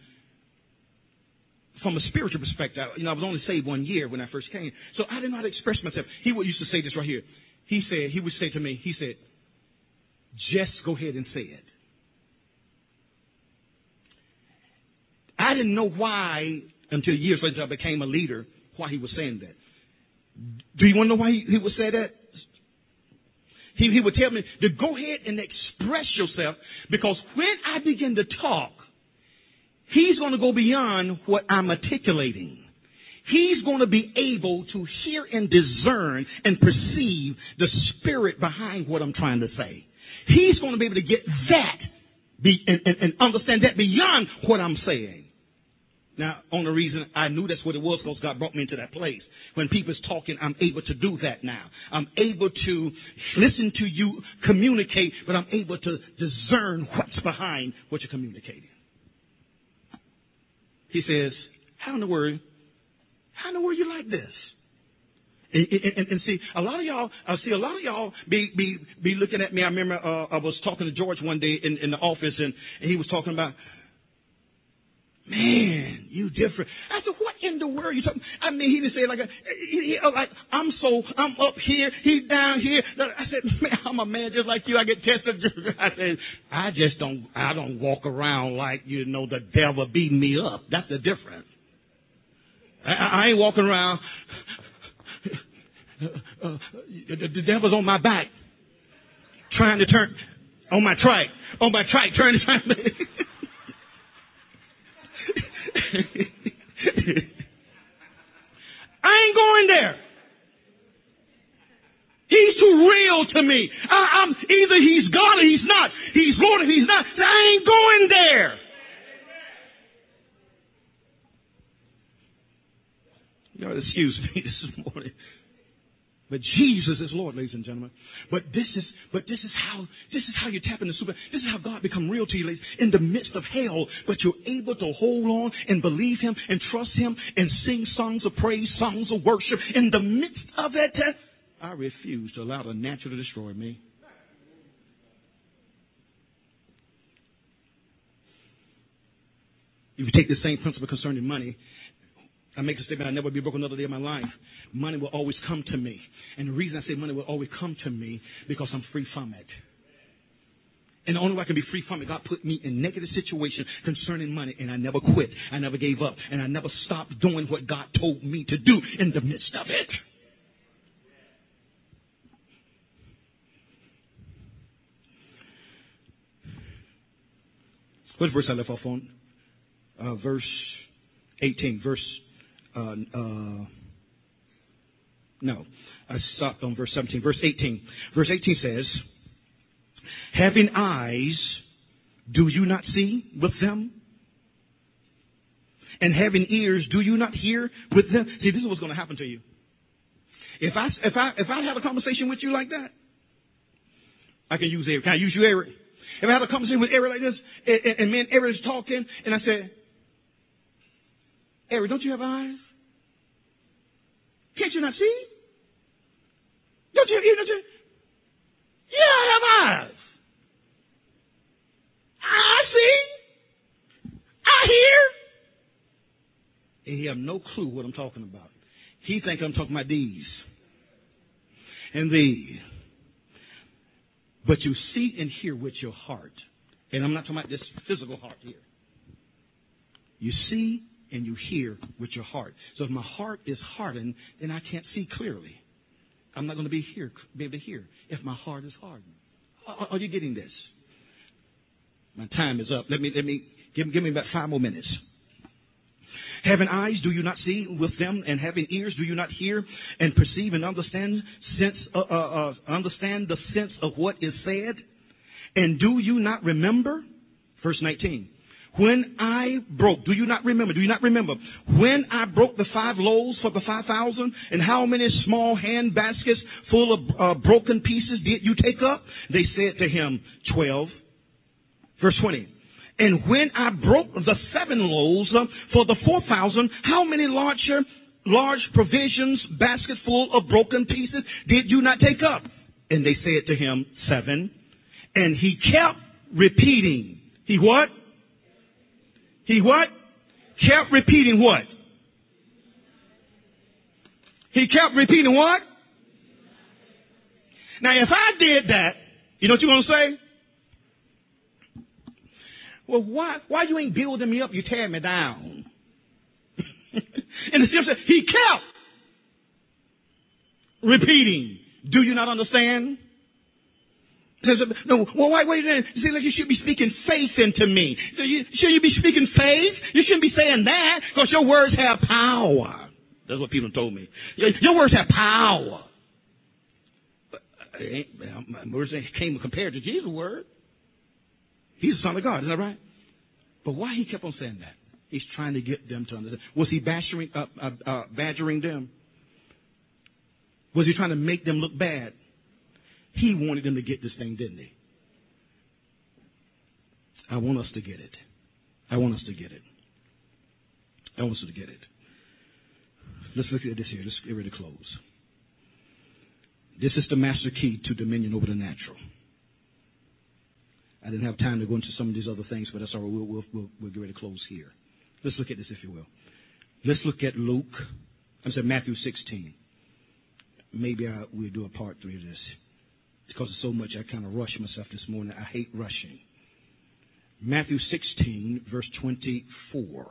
from a spiritual perspective, you know, I was only saved one year when I first came, so I how to express myself. He would used to say this right here. He said, he would say to me, he said, just go ahead and say it. I didn't know why until years later I became a leader, why he was saying that. Do you want to know why he, he would say that? He, he would tell me to go ahead and express yourself because when I begin to talk, He's going to go beyond what I'm articulating. He's going to be able to hear and discern and perceive the spirit behind what I'm trying to say. He's going to be able to get that be, and, and, and understand that beyond what I'm saying. Now, on the reason I knew that's what it was because God brought me into that place. When people's talking, I'm able to do that now. I'm able to listen to you communicate, but I'm able to discern what's behind what you're communicating. He says, how in the world, how in the world you like this? And, and, and, see, a lot of y'all, I see a lot of y'all be be be looking at me. I remember uh, I was talking to George one day in, in the office, and, and he was talking about, man, you different. I said, what in the world you talking? I mean, he didn't say like, he, he, like I'm so I'm up here, he's down here. I said, man, I'm a man just like you. I get tested. I said, I just don't I don't walk around like you know the devil beating me up. That's the difference. I, I ain't walking around uh, uh, the, the devil's on my back, trying to turn on my trike, on my trike, trying to turn. I ain't going there. He's too real to me. I, am either he's God or he's not. He's Lord or he's not. I ain't going there. You know, excuse me this morning. But Jesus is Lord, ladies and gentlemen. But this is, but this is how, this is how you tap into super. This is how God become real to you, ladies, in the midst of hell. But you're able to hold on and believe Him and trust Him and sing songs of praise, songs of worship in the midst of it. I refuse to allow the natural to destroy me. If you take the same principle concerning money, I make a statement, I'll never be broke another day of my life. Money will always come to me. And the reason I say money will always come to me, because I'm free from it. And the only way I can be free from it, God put me in negative situations concerning money, and I never quit. I never gave up, and I never stopped doing what God told me to do in the midst of it. What verse I left off on? Uh, verse 18. Verse uh, uh, no, I stopped on verse 17. Verse 18. Verse 18 says, Having eyes, do you not see with them? And having ears, do you not hear with them? See, this is what's going to happen to you. If I, if I, if I have a conversation with you like that, I can use Eric. Can I use you, Eric? If I have a conversation with Eric like this, and, and, and man, talking, and I say, Eric, don't you have eyes? Can't you not see? Don't you, don't you? Yeah, I have eyes. I see. I hear. And he have no clue what I'm talking about. He think I'm talking about these and these. But you see and hear with your heart. And I'm not talking about this physical heart here. You see and you hear with your heart. So if my heart is hardened, then I can't see clearly. I'm not going to be here, be able to hear if my heart is hardened. Are, are you getting this? My time is up. Let me let me give, give me about five more minutes. Having eyes, do you not see with them? And having ears, do you not hear and perceive and understand sense uh, uh, uh, understand the sense of what is said? And do you not remember? Verse 19. When I broke, do you not remember? Do you not remember? When I broke the five loaves for the five thousand, and how many small hand baskets full of uh, broken pieces did you take up? They said to him, twelve. Verse 20. And when I broke the seven loaves uh, for the four thousand, how many larger, large provisions, baskets full of broken pieces did you not take up? And they said to him, seven. And he kept repeating. He what? He what? Kept repeating what? He kept repeating what? Now, if I did that, you know what you're going to say? Well, why, why you ain't building me up? You tear me down. and the scripture, said, he kept repeating. Do you not understand? No, well, why wait a minute? You see, like you should be speaking faith into me. So you, should you be speaking faith? You shouldn't be saying that because your words have power. That's what people told me. Your words have power. But uh, my words came compared to Jesus' word. He's the Son of God, is that right? But why he kept on saying that? He's trying to get them to understand. Was he bashing, uh, uh, uh, badgering them? Was he trying to make them look bad? He wanted them to get this thing, didn't he? I want us to get it. I want us to get it. I want us to get it. Let's look at this here. Let's get ready to close. This is the master key to dominion over the natural. I didn't have time to go into some of these other things, but that's all right. We'll, we'll, we'll, we'll get ready to close here. Let's look at this, if you will. Let's look at Luke. I'm sorry, Matthew 16. Maybe I, we'll do a part three of this because of so much I kind of rush myself this morning. I hate rushing. Matthew 16, verse 24.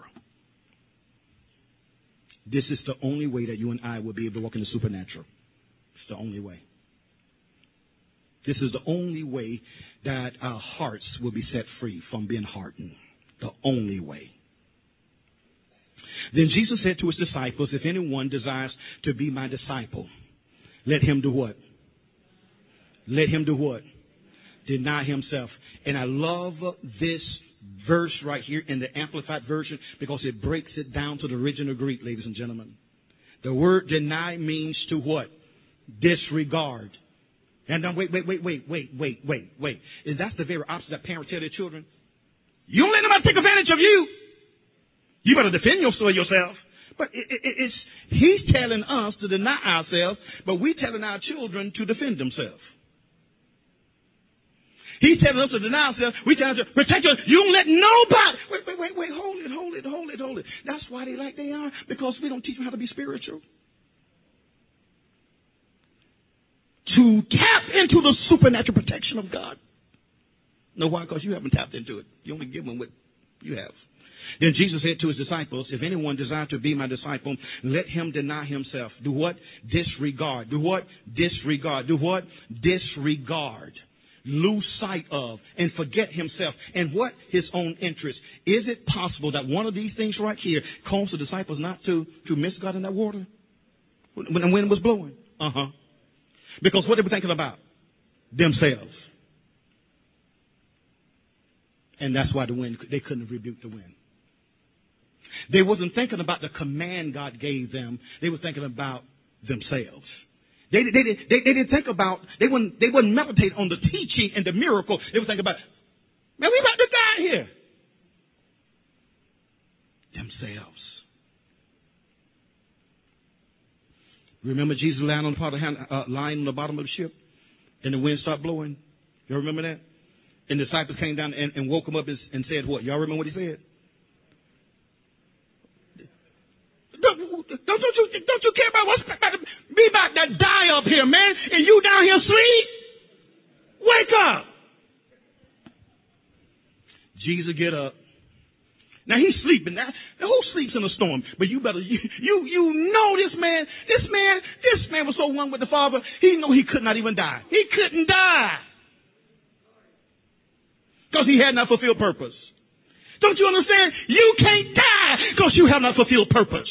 This is the only way that you and I will be able to walk in the supernatural. It's the only way. This is the only way that our hearts will be set free from being hardened. The only way. Then Jesus said to his disciples, If anyone desires to be my disciple, let him do what? Let him do what? Deny himself. And I love this verse right here in the Amplified Version because it breaks it down to the original Greek, ladies and gentlemen. The word deny means to what? Disregard. And now wait, wait, wait, wait, wait, wait, wait, wait. And that's the very opposite that parents tell their children. You don't let nobody take advantage of you. You better defend yourself. But it, it, it's, he's telling us to deny ourselves, but we're telling our children to defend themselves. He's telling us to deny ourselves. We tell us to protect us. You don't let nobody. Wait, wait, wait, wait. Hold it, hold it, hold it, hold it. That's why they like they are because we don't teach them how to be spiritual. To tap into the supernatural protection of God. No, why? Because you haven't tapped into it. You only give them what you have. Then Jesus said to his disciples, If anyone desire to be my disciple, let him deny himself. Do what? Disregard. Do what? Disregard. Do what? Disregard. Lose sight of and forget himself and what? His own interest. Is it possible that one of these things right here caused the disciples not to, to miss God in that water? When the wind was blowing? Uh huh. Because what they were thinking about? Themselves. And that's why the wind, they couldn't rebuke the wind. They wasn't thinking about the command God gave them. They were thinking about themselves. They, they, they, they, didn't think about, they wouldn't, they wouldn't meditate on the teaching and the miracle. They would think about, man, we about to die here. Themselves. Remember Jesus lying on the, part of, uh, lying on the bottom of the ship and the wind stopped blowing? Y'all remember that? And the disciples came down and, and woke him up and said what? Y'all remember what he said? Don't, don't, you, don't you care about what's about to be about to die up here, man? And you down here asleep? Wake up. Jesus get up. Now he's sleeping. Now who sleeps in a storm? But you better you you you know this man. This man this man was so one with the Father. He knew he could not even die. He couldn't die because he had not fulfilled purpose. Don't you understand? You can't die because you have not fulfilled purpose.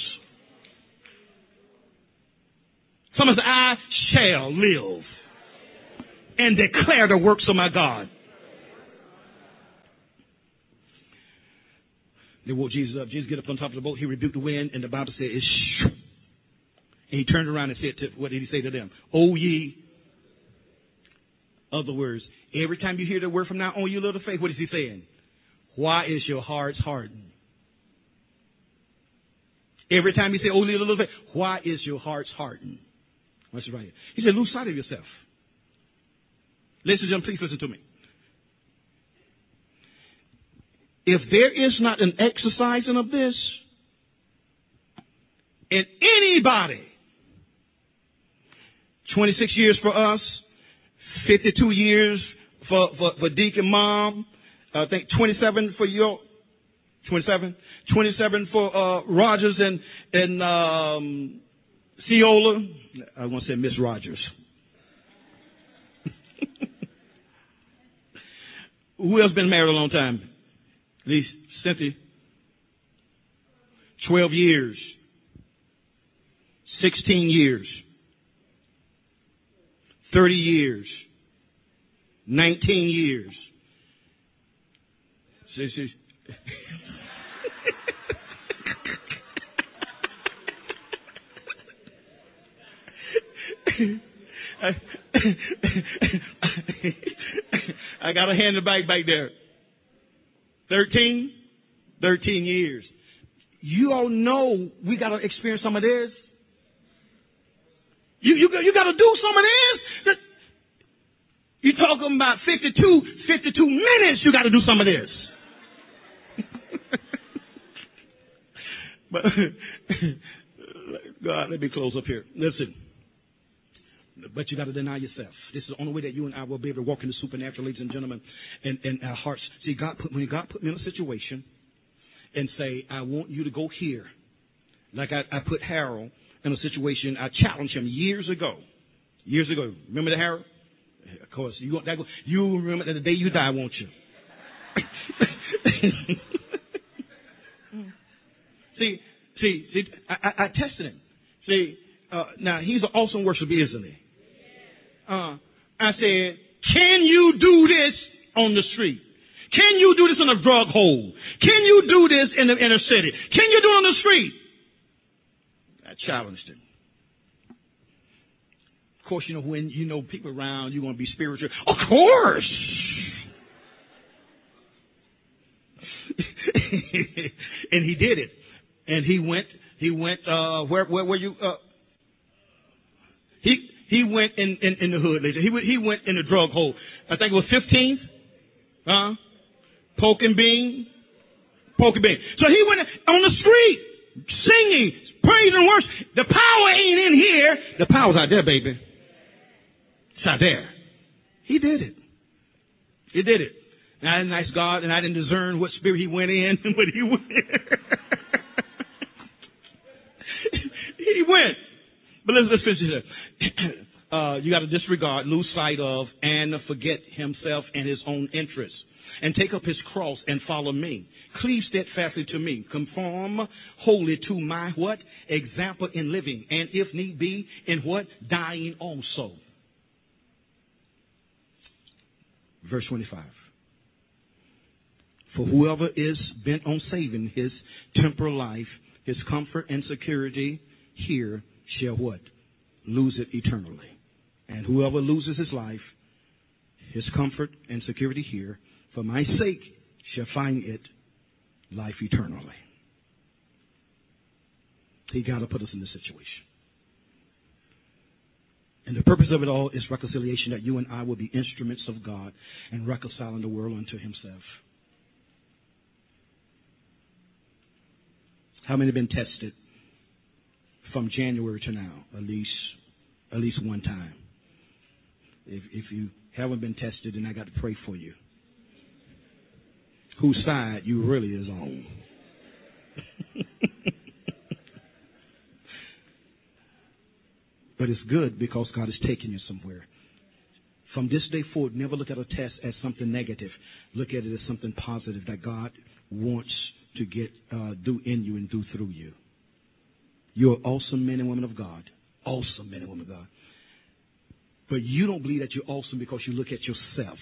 Someone says, I shall live and declare the works of my God. They woke Jesus up. Jesus get up on top of the boat. He rebuked the wind, and the Bible said, it's shoo. And he turned around and said, to, what did he say to them? O ye. Other words, every time you hear the word from now on, you little faith, what is he saying? Why is your hearts hardened? Every time you say, oh, little faith, why is your hearts hardened? What's right? He said, lose sight of yourself. Ladies and gentlemen, please listen to me. If there is not an exercising of this, in anybody, 26 years for us, 52 years for, for, for Deacon Mom, I think 27 for your, 27, 27 for uh, Rogers and, and um, Ceola. I want to say Miss Rogers. Who else has been married a long time? At least Cynthia. 12 years. 16 years. 30 years. 19 years. See, see. I got a hand in the back back there. 13? 13 years. You all know we got to experience some of this. You, you, you got to do some of this. You're talking about 52, 52 minutes you got to do some of this. but, God, let me close up here. Listen. But you got to deny yourself. This is the only way that you and I will be able to walk in the supernatural, ladies and gentlemen, and, our hearts. See, God put, when God put me in a situation and say, I want you to go here, like I, I put Harold in a situation, I challenged him years ago. Years ago. Remember the Harold? Of course, you want that. You remember that the day you die, won't you? see, see, see. I, I, I tested him. See, uh, now he's an awesome worshiper, isn't he? Uh, I said, "Can you do this on the street? Can you do this in a drug hole? Can you do this in the inner city? Can you do it on the street?" I challenged him. Of course, you know, when you know people around, you're going to be spiritual. Of course! and he did it. And he went, he went, uh, where, where were you, uh, he, he went in, in, in the hood later. He went, he went in the drug hole. I think it was 15th. Huh? Poking bean. Poking bean. So he went on the street singing, praise and worship. The power ain't in here. The power's out there, baby. It's out there. He did it. He did it. And I didn't ask God, and I didn't discern what spirit he went in and what he went. he went. But let's, let's finish this. uh, you got to disregard, lose sight of, and forget himself and his own interests. And take up his cross and follow me. Cleave steadfastly to me. Conform wholly to my what? Example in living. And if need be, in what? Dying also. Verse 25. For whoever is bent on saving his temporal life, his comfort and security here shall what? Lose it eternally. And whoever loses his life, his comfort and security here, for my sake shall find it life eternally. He got to put us in this situation. And the purpose of it all is reconciliation, that you and I will be instruments of God and reconciling the world unto himself. How many have been tested from January to now? At least, at least one time. If, if you haven't been tested, then I got to pray for you. Whose side you really is on. but it's good because God is taking you somewhere. From this day forward, never look at a test as something negative. Look at it as something positive that God wants to get uh, do in you and do through you. You're awesome men and women of God. Awesome men and women of God. But you don't believe that you're awesome because you look at yourself.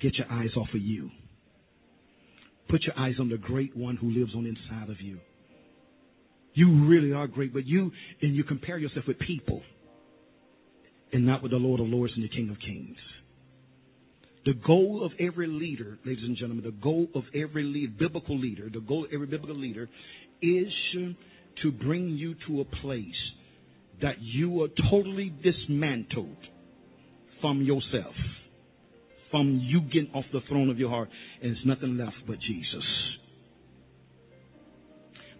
Get your eyes off of you. Put your eyes on the great one who lives on inside of you. You really are great, but you and you compare yourself with people and not with the Lord of Lords and the King of Kings. The goal of every leader, ladies and gentlemen, the goal of every lead, biblical leader, the goal of every biblical leader is to bring you to a place that you are totally dismantled from yourself, from you getting off the throne of your heart, and there's nothing left but Jesus.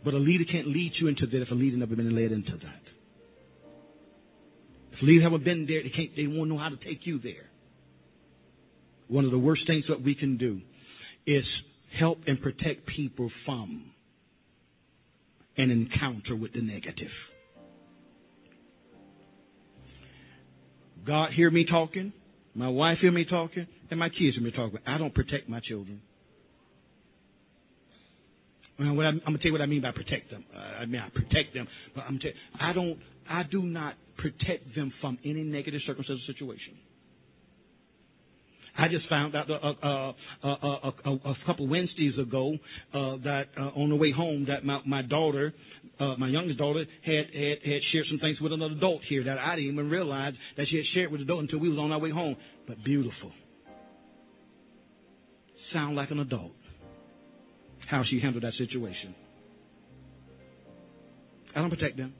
But a leader can't lead you into that if a leader never been led into that. If a leader haven't been there, they can't. They won't know how to take you there. One of the worst things that we can do is help and protect people from an encounter with the negative. God hear me talking, my wife hear me talking, and my kids hear me talking. I don't protect my children. I'm, I'm gonna tell you what I mean by protect them. Uh, I mean I protect them, but I'm tell, I don't. I do not protect them from any negative circumstance or situation. I just found out uh, uh, uh, a couple Wednesdays ago that on the way home that my, my daughter, my youngest daughter, had, had had shared some things with another adult here that I didn't even realize that she had shared with the adult until we was on our way home. But beautiful, sound like an adult. How she handled that situation. I don't protect them.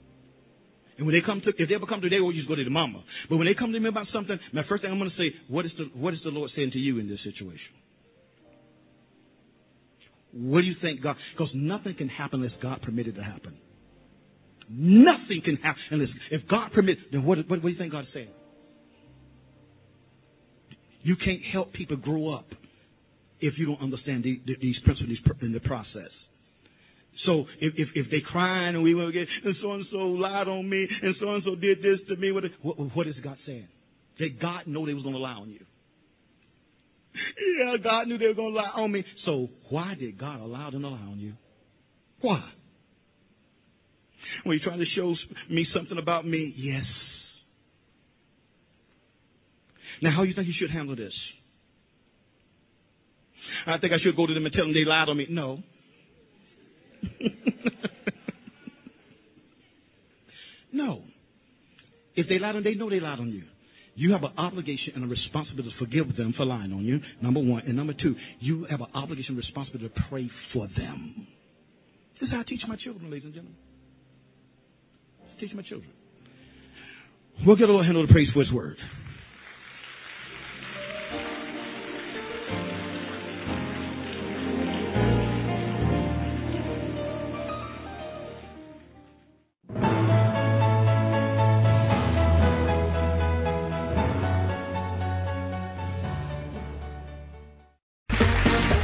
And when they come to, if they ever come to, they always go to the mama. But when they come to me about something, my first thing I'm going to say, what is the what is the Lord saying to you in this situation? What do you think God? Because nothing can happen unless God permitted it to happen. Nothing can happen unless if God permits. Then what, what, what do you think God's saying? You can't help people grow up if you don't understand the, the, these principles in the process. So if, if, if they crying and we will get, and so and so lied on me, and so and so did this to me, what, what, what is God saying? Did God know they was going to lie on you? Yeah, God knew they were going to lie on me. So why did God allow them to lie on you? Why? Were you're trying to show me something about me, yes. Now, how do you think you should handle this? I think I should go to them and tell them they lied on me. No. no. If they lied on they know they lied on you. You have an obligation and a responsibility to forgive them for lying on you, number one. And number two, you have an obligation and responsibility to pray for them. This is how I teach my children, ladies and gentlemen. I teach my children. We'll get a little handle to praise for his word.